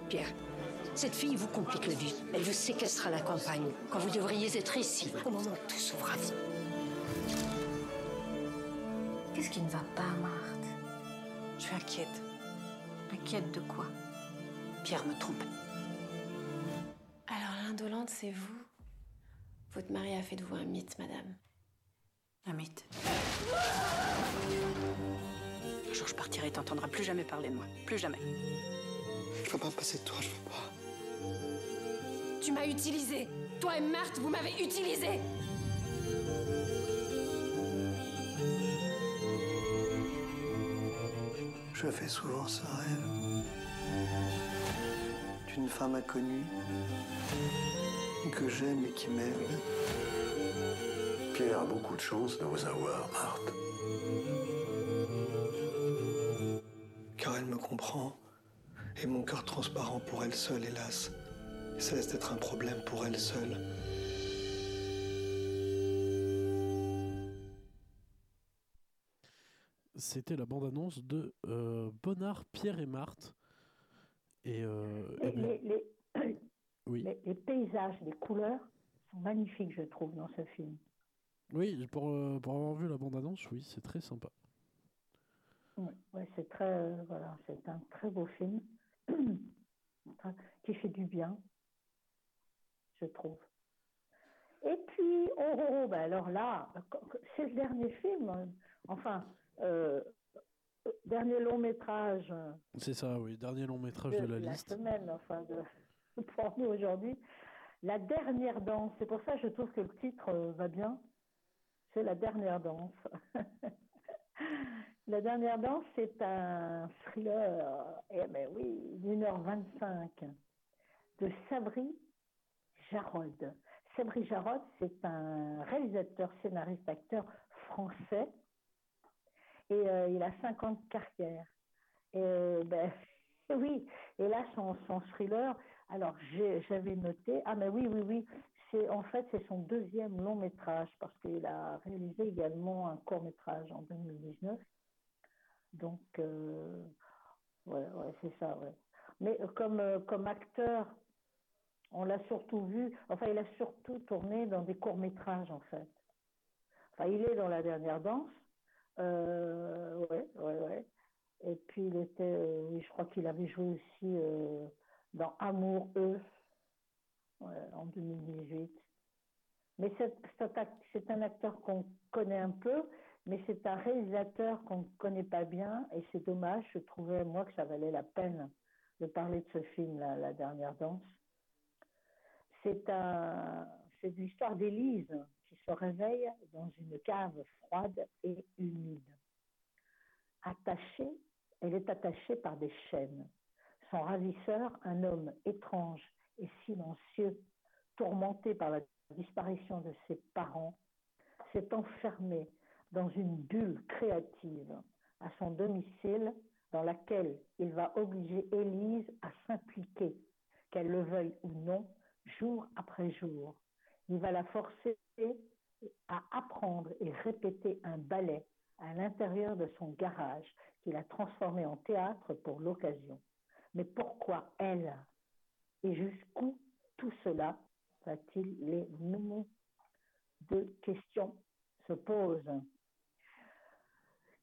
Pierre, cette fille vous complique la vie. Elle veut séquestrer la campagne, quand vous devriez être ici, au moment où tout s'ouvre à vous. Qu'est-ce qui ne va pas, Marthe? Je suis inquiète. Inquiète de quoi? Pierre me trompe. Alors l'indolente, c'est vous Votre mari a fait de vous un mythe, madame. Un mythe Un jour, je partirai, t'entendras plus jamais parler de moi. Plus jamais. Je veux pas passer de toi, je veux pas. Tu m'as utilisé Toi et Marthe, vous m'avez utilisé Je fais souvent ce rêve d'une femme inconnue que j'aime et qui m'aime. Pierre a beaucoup de chance de vous avoir, Marthe. Car elle me comprend et mon cœur transparent pour elle seule, hélas, cesse d'être un problème pour elle seule. c'était la bande-annonce de euh, Bonnard, Pierre et Marthe. Et, euh, les, oui. les, paysages, les couleurs sont magnifiques, je trouve, dans ce film. Oui, pour, euh, pour avoir vu la bande-annonce, oui, c'est très sympa. Oui, ouais, c'est très, voilà, c'est un très beau film qui fait du bien, je trouve. Et puis, oh, oh, oh ben alors là, c'est le dernier film. Enfin, euh, dernier long métrage. C'est ça, oui, dernier long métrage de, la, liste. La semaine, enfin, de, pour nous aujourd'hui. La dernière danse. C'est pour ça que je trouve que le titre euh, va bien. C'est la dernière danse. la dernière danse, c'est un thriller, eh ben oui, d'une heure 25 de Sabri Jarod. Sabri Jarod, c'est un réalisateur, scénariste, acteur français et euh, il a 50 carrières. Et euh, ben, oui, et là, son, son thriller, alors j'avais noté, ah mais oui, oui, oui, c'est en fait c'est son deuxième long métrage parce qu'il a réalisé également un court métrage en 2019. Donc, euh, ouais, ouais c'est ça, ouais. Mais comme, comme acteur, on l'a surtout vu, enfin il a surtout tourné dans des courts métrages en fait. Enfin, il est dans La Dernière Danse, euh, ouais, ouais, ouais. Et puis il était, euh, je crois qu'il avait joué aussi euh, dans Amour eux en 2018. Mais c'est un acteur qu'on connaît un peu, mais c'est un réalisateur qu'on ne connaît pas bien, et c'est dommage. Je trouvais moi que ça valait la peine de parler de ce film, La dernière danse. C'est un, c'est l'histoire d'Élise se réveille dans une cave froide et humide. Attachée, elle est attachée par des chaînes. Son ravisseur, un homme étrange et silencieux, tourmenté par la disparition de ses parents, s'est enfermé dans une bulle créative à son domicile dans laquelle il va obliger Élise à s'impliquer, qu'elle le veuille ou non, jour après jour. Il va la forcer à apprendre et répéter un ballet à l'intérieur de son garage qu'il a transformé en théâtre pour l'occasion. Mais pourquoi elle? Et jusqu'où tout cela va-t-il? Les mener Deux questions se posent.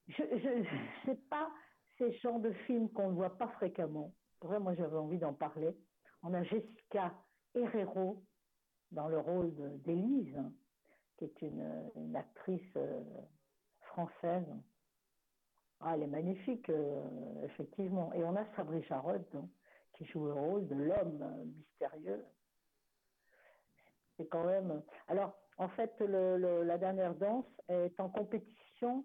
Je ne sais pas ces genres de films qu'on ne voit pas fréquemment. Pour moi, j'avais envie d'en parler. On a Jessica Herrero dans le rôle d'Élise, qui est une, actrice euh, française. Ah, elle est magnifique, euh, effectivement. Et on a Sabri Jarod, hein, qui joue le rôle de l'homme mystérieux. C'est quand même. Alors, en fait, la dernière danse est en compétition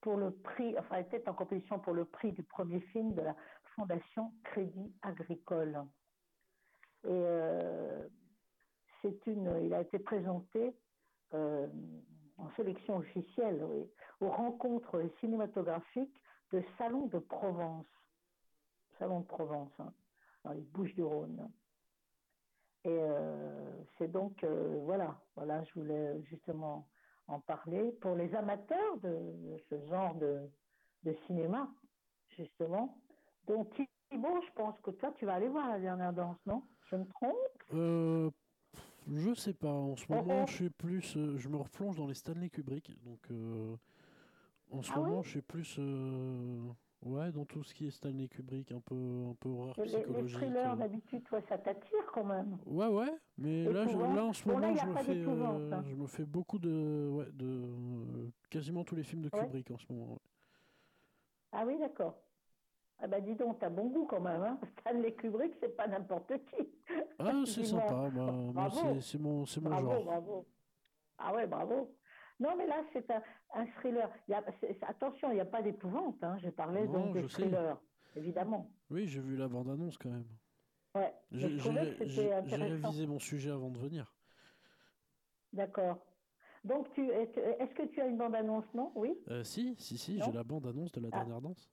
pour le prix, enfin, elle était en compétition pour le prix du premier film de la Fondation Crédit Agricole. Et euh, c'est une, il a été présenté euh, en sélection officielle aux rencontres cinématographiques de Salon de Provence. Salon de Provence, hein, dans les Bouches du Rhône. Et euh, c'est donc, voilà, voilà, je voulais justement en parler pour les amateurs de, ce genre de, cinéma, justement. Donc, Thibaut, je pense que toi, tu vas aller voir la dernière danse, non? Je me trompe? Euh, Je sais pas. En ce moment, je suis plus. Euh, je me replonge dans les Stanley Kubrick. Donc, euh, en ce ah moment, je suis plus. Euh, Ouais, dans tout ce qui est Stanley Kubrick, un peu, un peu horreur les, psychologique. Les thrillers, d'habitude, toi, ça t'attire quand même. Ouais, ouais, mais là, je, là, en ce moment, je, me fais, hein. je me fais beaucoup de, ouais, de euh, quasiment tous les films de Kubrick en ce moment. Ah oui, d'accord. Ah bah dis donc, t'as bon goût quand même, hein Stanley Kubrick, c'est pas n'importe qui. Ah, c'est sympa, bah, c'est mon, mon bravo, genre. Bravo, Ah ouais, bravo. Non, mais là, c'est un, thriller. attention, il n'y a pas d'épouvante. Hein. J'ai parlé donc de thriller, évidemment. Oui, j'ai vu la bande-annonce quand même. Ouais. J'ai révisé mon sujet avant de venir. D'accord. Donc, tu, est-ce que tu as une bande-annonce, non? Oui? Euh, Si, si, si, j'ai la bande-annonce de la ah. dernière danse.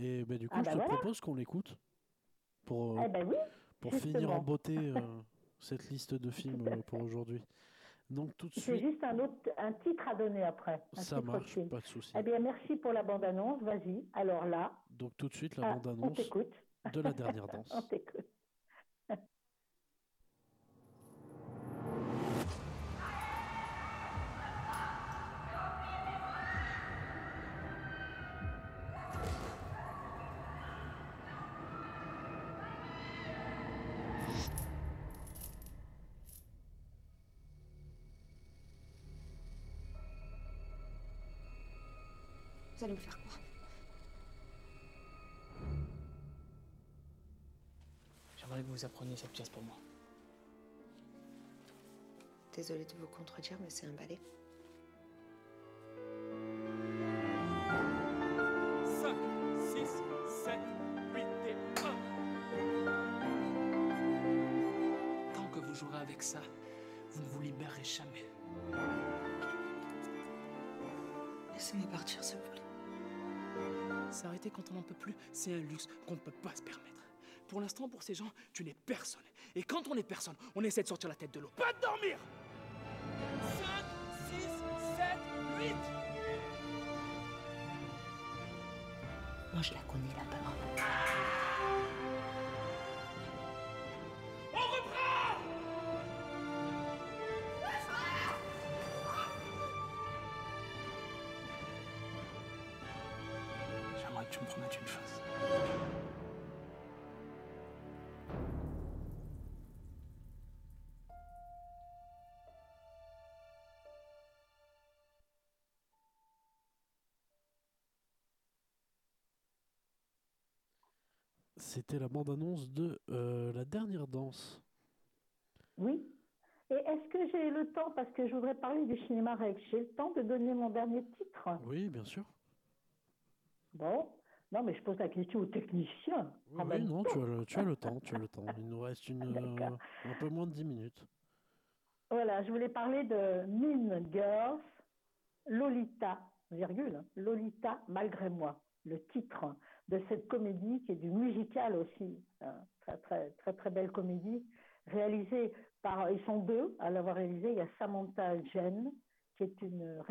Et bah, du coup, ah, je bah te propose qu'on l'écoute pour, eh ben oui, pour finir en beauté euh, cette liste de films euh, pour aujourd'hui. Donc tout de suite. C'est juste un autre un titre à donner après. Ça marche, pas de souci. Eh bien, merci pour la bande-annonce. Vas-y. Alors là. Donc tout de suite la ah, bande-annonce de la dernière danse. on t'écoute. Vous allez me faire quoi? J'aimerais que vous appreniez cette pièce pour moi. Désolée de vous contredire, mais c'est un ballet. S'arrêter quand on n'en peut plus, c'est un luxe qu'on ne peut pas se permettre. Pour l'instant, pour ces gens, tu n'es personne. Et quand on est personne, on essaie de sortir la tête de l'eau. Pas de dormir 5, 6, 7, 8 Moi, je la connais, la peur. Tu me promettes une chose. C'était la bande-annonce de euh, La dernière danse. Oui. Et est-ce que j'ai le temps, parce que je voudrais parler du cinéma Rex, j'ai le temps de donner mon dernier titre? Oui, bien sûr. Bon. Non, mais je pose la question aux techniciens. Oui, non, tu as, le, tu as, le, temps, tu as le temps. Il nous reste une, euh, un peu moins de 10 minutes. Voilà, je voulais parler de Mean Girls Lolita, virgule, Lolita malgré moi, le titre de cette comédie qui est du musical aussi, hein, très très très très belle comédie réalisée par, ils sont deux à l'avoir réalisée. Il y a Samantha Jen qui est une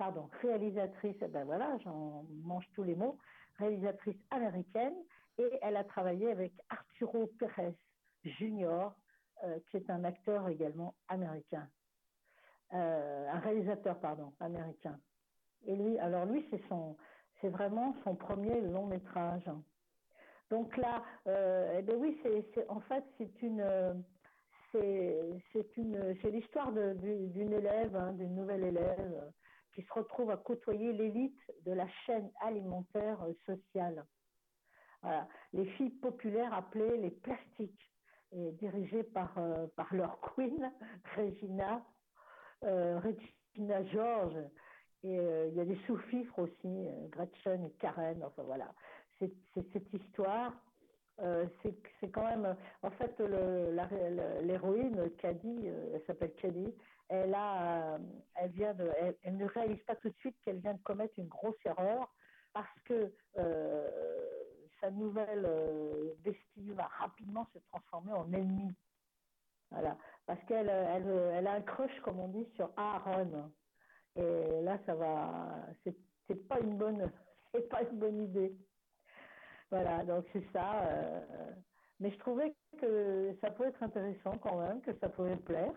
pardon, réalisatrice, eh ben voilà, j'en mange tous les mots, réalisatrice américaine, et elle a travaillé avec Arturo Pérez Jr., euh, qui est un acteur également américain, euh, un réalisateur, pardon, américain. Et lui, alors lui, c'est son, c'est vraiment son premier long métrage. Donc là, euh, eh ben oui, c'est, en fait, c'est une, c'est, une, c'est l'histoire d'une élève, hein, d'une nouvelle élève, qui se retrouve à côtoyer l'élite de la chaîne alimentaire sociale. Voilà. Les filles populaires appelées les plastiques, dirigées par, euh, par leur queen, Regina, euh, Regina George. Et euh, il y a des sous-fifres aussi, Gretchen et Karen, enfin voilà. C'est cette histoire. c'est quand même, en fait, l'héroïne, Caddy, elle s'appelle Caddy, elle, a, elle, ne réalise pas tout de suite qu'elle vient de commettre une grosse erreur parce que sa nouvelle euh, va rapidement se transformer en ennemi. Voilà. Parce qu'elle elle, elle, a un crush, comme on dit, sur Aaron. Et là, ça va. C'est pas une bonne, pas une bonne idée. Voilà, donc c'est ça. Euh, mais je trouvais que ça pouvait être intéressant quand même, que ça pouvait plaire.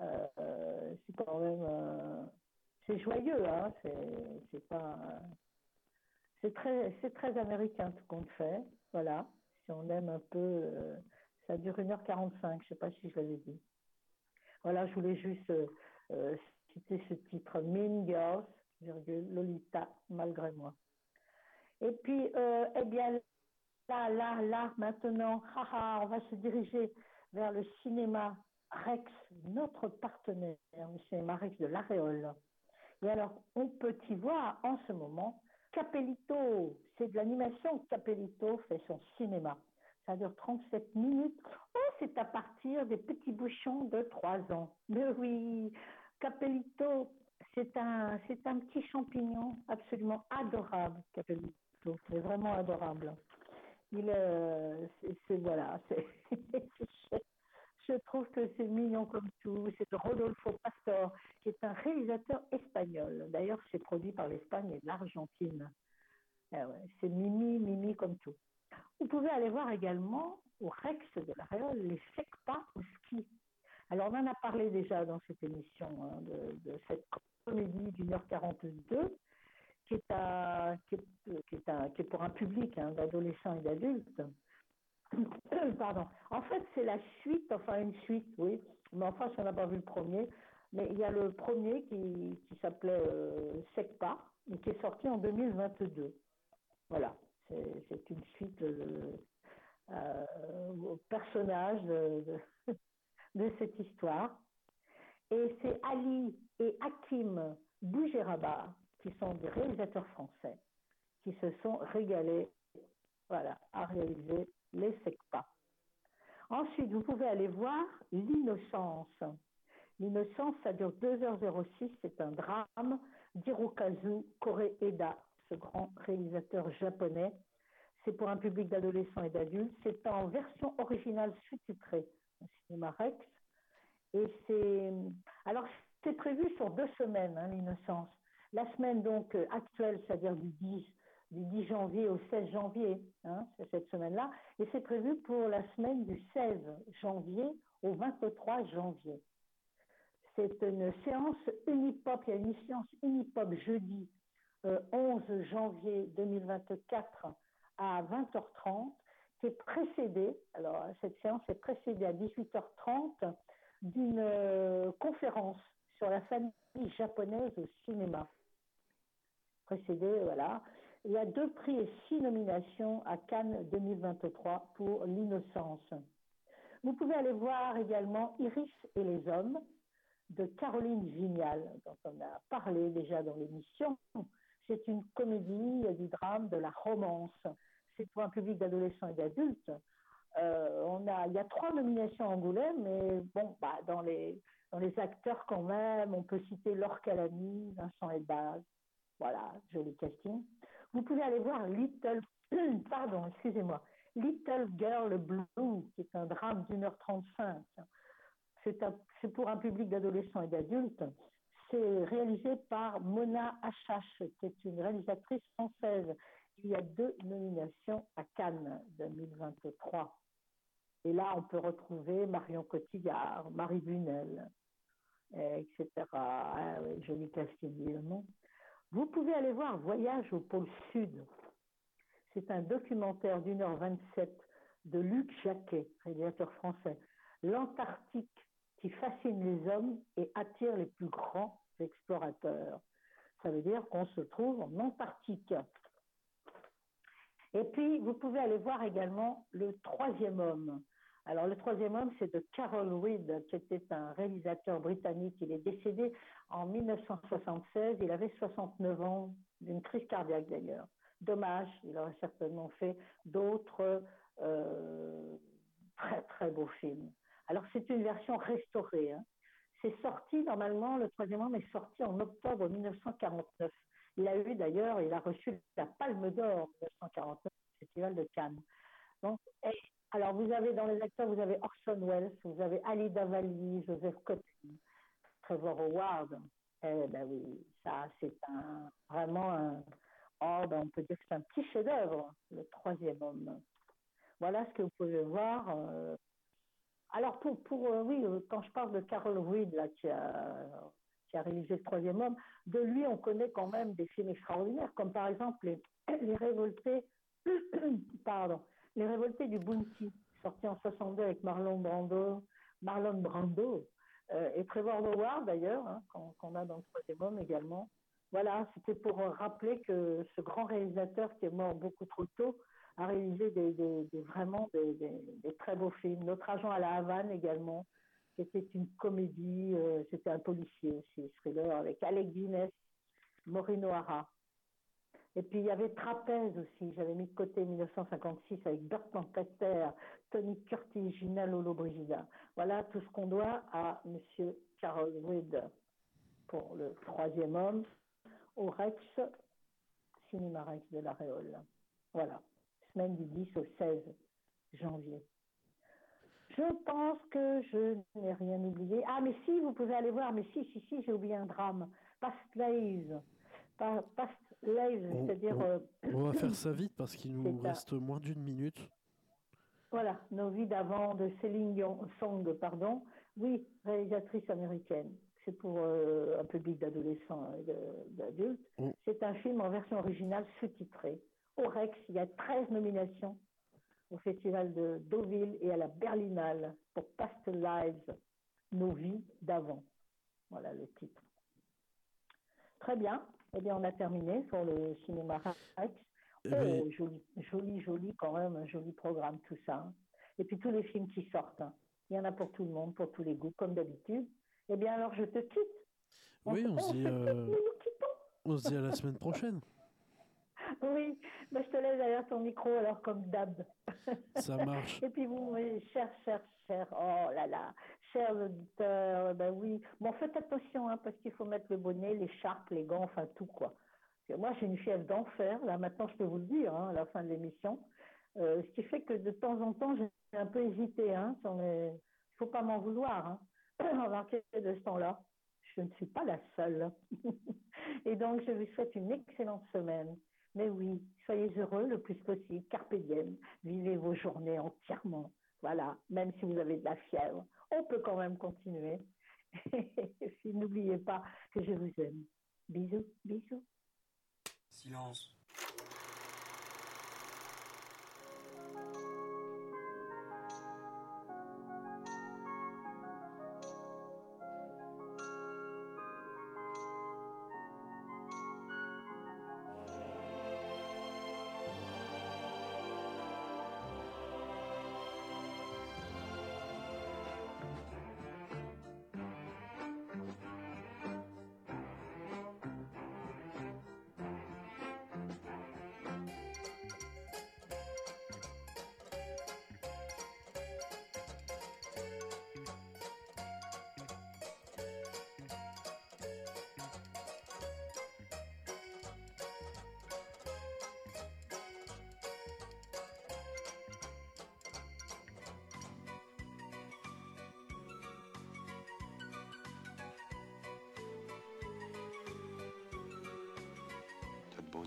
Euh, c'est quand même. c'est joyeux, hein. C'est pas c'est très, c'est très américain tout compte fait. Voilà. Si on aime un peu, euh, ça dure 1h45, je sais pas si je l'avais dit. Voilà, je voulais juste euh, euh, citer ce titre, Mean Girls, virgule, Lolita, malgré moi. Et puis, eh bien, là, là, là, maintenant, on va se diriger vers le cinéma Rex, notre partenaire, le cinéma de l'Aréole. Et alors, on peut y voir en ce moment Capellito, c'est de l'animation. Capellito fait son cinéma. Ça dure 37 minutes. Oh, c'est à partir des petits bouchons de 3 ans. Mais oui, Capellito, c'est un, c'est un petit champignon absolument adorable, Capellito. C'est vraiment adorable. Il, euh, c'est, voilà, c'est, je trouve que c'est mignon comme tout. C'est Rodolfo Pastor, qui est un réalisateur espagnol. D'ailleurs, c'est produit par l'Espagne et l'Argentine. Ah c'est Mimi, Mimi comme tout. Vous pouvez aller voir également au Rex de la Réole les SECPA au ski. Alors, on en a parlé déjà dans cette émission hein, de, cette comédie d'une heure 42 qui est, à, qui, est, qui, est qui est pour un public hein, d'adolescents et d'adultes. Pardon. En fait, c'est la suite, enfin une suite, oui. Mais enfin, si on n'a pas vu le premier, mais il y a le premier qui, qui s'appelait euh, SECPA et qui est sorti en 2022. Voilà. C'est une suite euh, euh, au personnage de, cette histoire. Et c'est Ali et Hakim Bougeraba, qui sont des réalisateurs français, qui se sont régalés à réaliser les SECPA. Ensuite, vous pouvez aller voir L'innocence. L'innocence, ça dure 2h06, c'est un drame d'Hirokazu Koreeda, ce grand réalisateur japonais. C'est pour un public d'adolescents et d'adultes. C'est en version originale sous-titrée au cinéma Rex. Et c'est. Alors, c'est prévu sur deux semaines, hein, l'innocence. La semaine donc actuelle, c'est-à-dire du 10 du 10 janvier au 16 janvier, hein, cette semaine-là, et c'est prévu pour la semaine du 16 janvier au 23 janvier. C'est une séance Unipop, il y a une séance Unipop jeudi 11 euh, janvier 2024 à 20h30, qui est précédée, alors cette séance est précédée à 18h30 d'une euh, conférence sur la famille japonaise au cinéma. Précédée, voilà, il y a deux prix et six nominations à Cannes 2023 pour l'innocence. Vous pouvez aller voir également Iris et les hommes de Caroline Vignal, dont on a parlé déjà dans l'émission. C'est une comédie, du drame, de la romance. C'est pour un public d'adolescents et d'adultes. Euh, il y a trois nominations à Angoulême, mais bon, bah, dans les, Dans les acteurs, quand même, on peut citer Laure Calamy, Vincent Elbaz. Voilà, joli casting. Vous pouvez aller voir Little, pardon, excusez-moi, Little Girl Blue, qui est un drame d'une heure trente-cinq. C'est pour un public d'adolescents et d'adultes. C'est réalisé par Mona Achache, qui est une réalisatrice française. Il y a deux nominations à Cannes 2023. Et là, on peut retrouver Marion Cotillard, Marie Bunel, etc. Ah, oui, joli casting, évidemment. Vous pouvez aller voir Voyage au pôle Sud. C'est un documentaire d'une heure vingt-sept de Luc Jacquet, réalisateur français. L'Antarctique qui fascine les hommes et attire les plus grands explorateurs. Ça veut dire qu'on se trouve en Antarctique. Et puis, vous pouvez aller voir également Le Troisième Homme. Alors, Le Troisième Homme, c'est de Carol Reed, qui était un réalisateur britannique. Il est décédé en 1976. Il avait 69 ans, d'une crise cardiaque d'ailleurs. Dommage, il aurait certainement fait d'autres euh, très très beaux films. Alors, c'est une version restaurée. Hein. C'est sorti, normalement, Le Troisième Homme est sorti en octobre 1949. Il a eu d'ailleurs, il a reçu la Palme d'Or en 1949 au Festival de Cannes. Donc, alors, vous avez dans les acteurs, vous avez Orson Welles, vous avez Ali Davali, Joseph Cotten, Trevor Howard. Eh ben oui, ça, c'est un, vraiment un, oh, ben on peut dire que c'est un petit chef-d'œuvre, le troisième homme. Voilà ce que vous pouvez voir. Euh. Alors, pour, pour euh, oui, euh, quand je parle de Carol Reed, là, qui a, qui a réalisé le troisième homme, de lui, on connaît quand même des films extraordinaires, comme par exemple Les, les Révoltés, pardon, les Révoltés du Bounty, sorti en 62 avec Marlon Brando, Marlon Brando euh, et Trevor Howard d'ailleurs, hein, qu'on a dans le troisième homme également. Voilà, c'était pour rappeler que ce grand réalisateur qui est mort beaucoup trop tôt a réalisé des, vraiment des, très beaux films. Notre agent à la Havane également, qui était une comédie, euh, c'était un policier aussi, thriller avec Alec Guinness, Maureen O'Hara. Et puis il y avait Trapèze aussi, j'avais mis de côté 1956 avec Burt Lancaster, Tony Curtis, Gina Lolo Brigida. Voilà tout ce qu'on doit à Monsieur Carol Reed pour le troisième homme au Rex, Cinéma Rex de la Réole. Voilà, semaine du 10 au 16 janvier. Je pense que je n'ai rien oublié. Ah, mais si, vous pouvez aller voir, mais si, si, si, j'ai oublié un drame. Past Lives. Past on, c'est-à-dire. On, euh, va faire ça vite parce qu'il nous reste moins d'une minute. Voilà, Nos vies d'avant de Céline Song, pardon. Oui, réalisatrice américaine. C'est pour euh, un public d'adolescents et d'adultes. Mm. C'est un film en version originale sous-titrée. Au Rex, il y a 13 nominations au Festival de Deauville et à la Berlinale pour Past Lives, Nos vies d'avant. Voilà le titre. Très bien. Eh bien, on a terminé pour le cinéma Rex. Eh oh, joli, joli, joli, quand même, un joli programme, tout ça. Et puis tous les films qui sortent. Hein. Il y en a pour tout le monde, pour tous les goûts, comme d'habitude. Eh bien, alors, je te quitte. oui, on, se dit, euh, on se dit à la semaine prochaine. Oui, bah, je te laisse derrière ton micro, alors comme d'hab. Ça marche. Et puis vous, oui, cher, cher, cher, oh là là, chers auditeurs, ben oui. Bon, faites attention, hein, parce qu'il faut mettre le bonnet, l'écharpe, les gants, enfin tout, quoi. Moi, j'ai une fièvre d'enfer, là, maintenant, je peux vous le dire, hein, à la fin de l'émission. Euh, ce qui fait que de temps en temps, j'ai un peu hésité, hein. Il ne faut pas m'en vouloir, hein. Remarquez de ce temps-là, je ne suis pas la seule. Et donc, je vous souhaite une excellente semaine. Mais oui, soyez heureux le plus possible, carpe diem, vivez vos journées entièrement. Voilà, même si vous avez de la fièvre, on peut quand même continuer.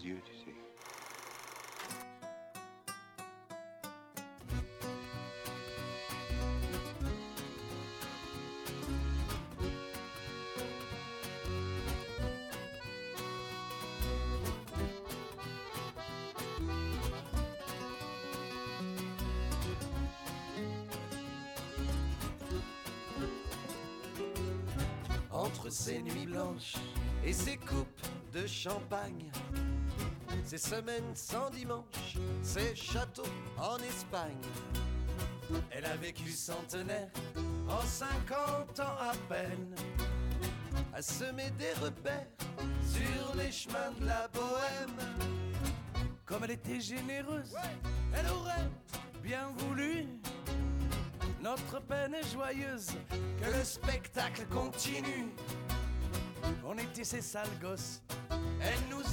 Tu sais. Entre ces nuits blanches et ces coupes de champagne, ces semaines sans dimanche, ces châteaux en Espagne. Elle a vécu centenaire en 50 ans à peine, à semer des repères sur les chemins de la bohème. Comme elle était généreuse, elle aurait bien voulu. Notre peine est joyeuse, que le spectacle continue. On était ces sales gosses, elle nous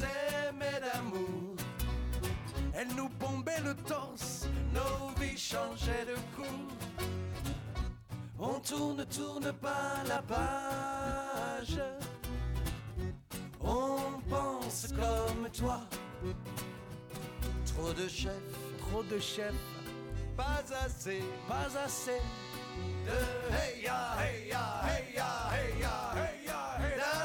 aimait d'amour. Elle nous bombait le torse, nos vies changeaient de cours. On tourne, tourne pas la page. On pense comme toi. Trop de chefs, trop de chefs. Pas assez, pas assez de hey ya, hey ya, hey ya, hey ya, hey ya, hey d'Indiens.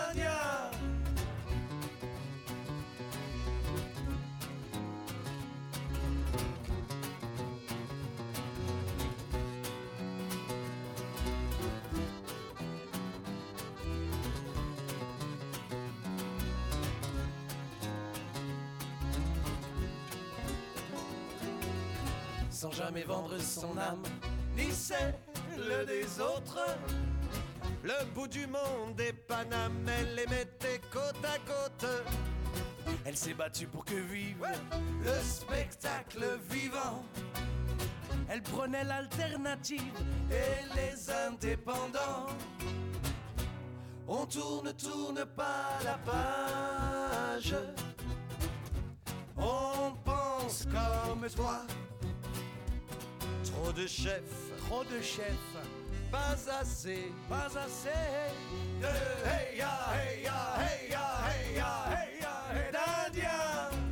Sans jamais vendre son âme, ni celle des autres. Le bout du monde des Paname, elle les mettait côte à côte. Elle s'est battue pour que vive le spectacle vivant. Elle prenait l'alternative et les indépendants. On tourne, tourne pas la page. On pense comme toi. Trop de chefs, trop de chefs, pas assez, pas assez. De hey ya, hey ya, hey ya, hey ya, hey ya, hey d'Indiens.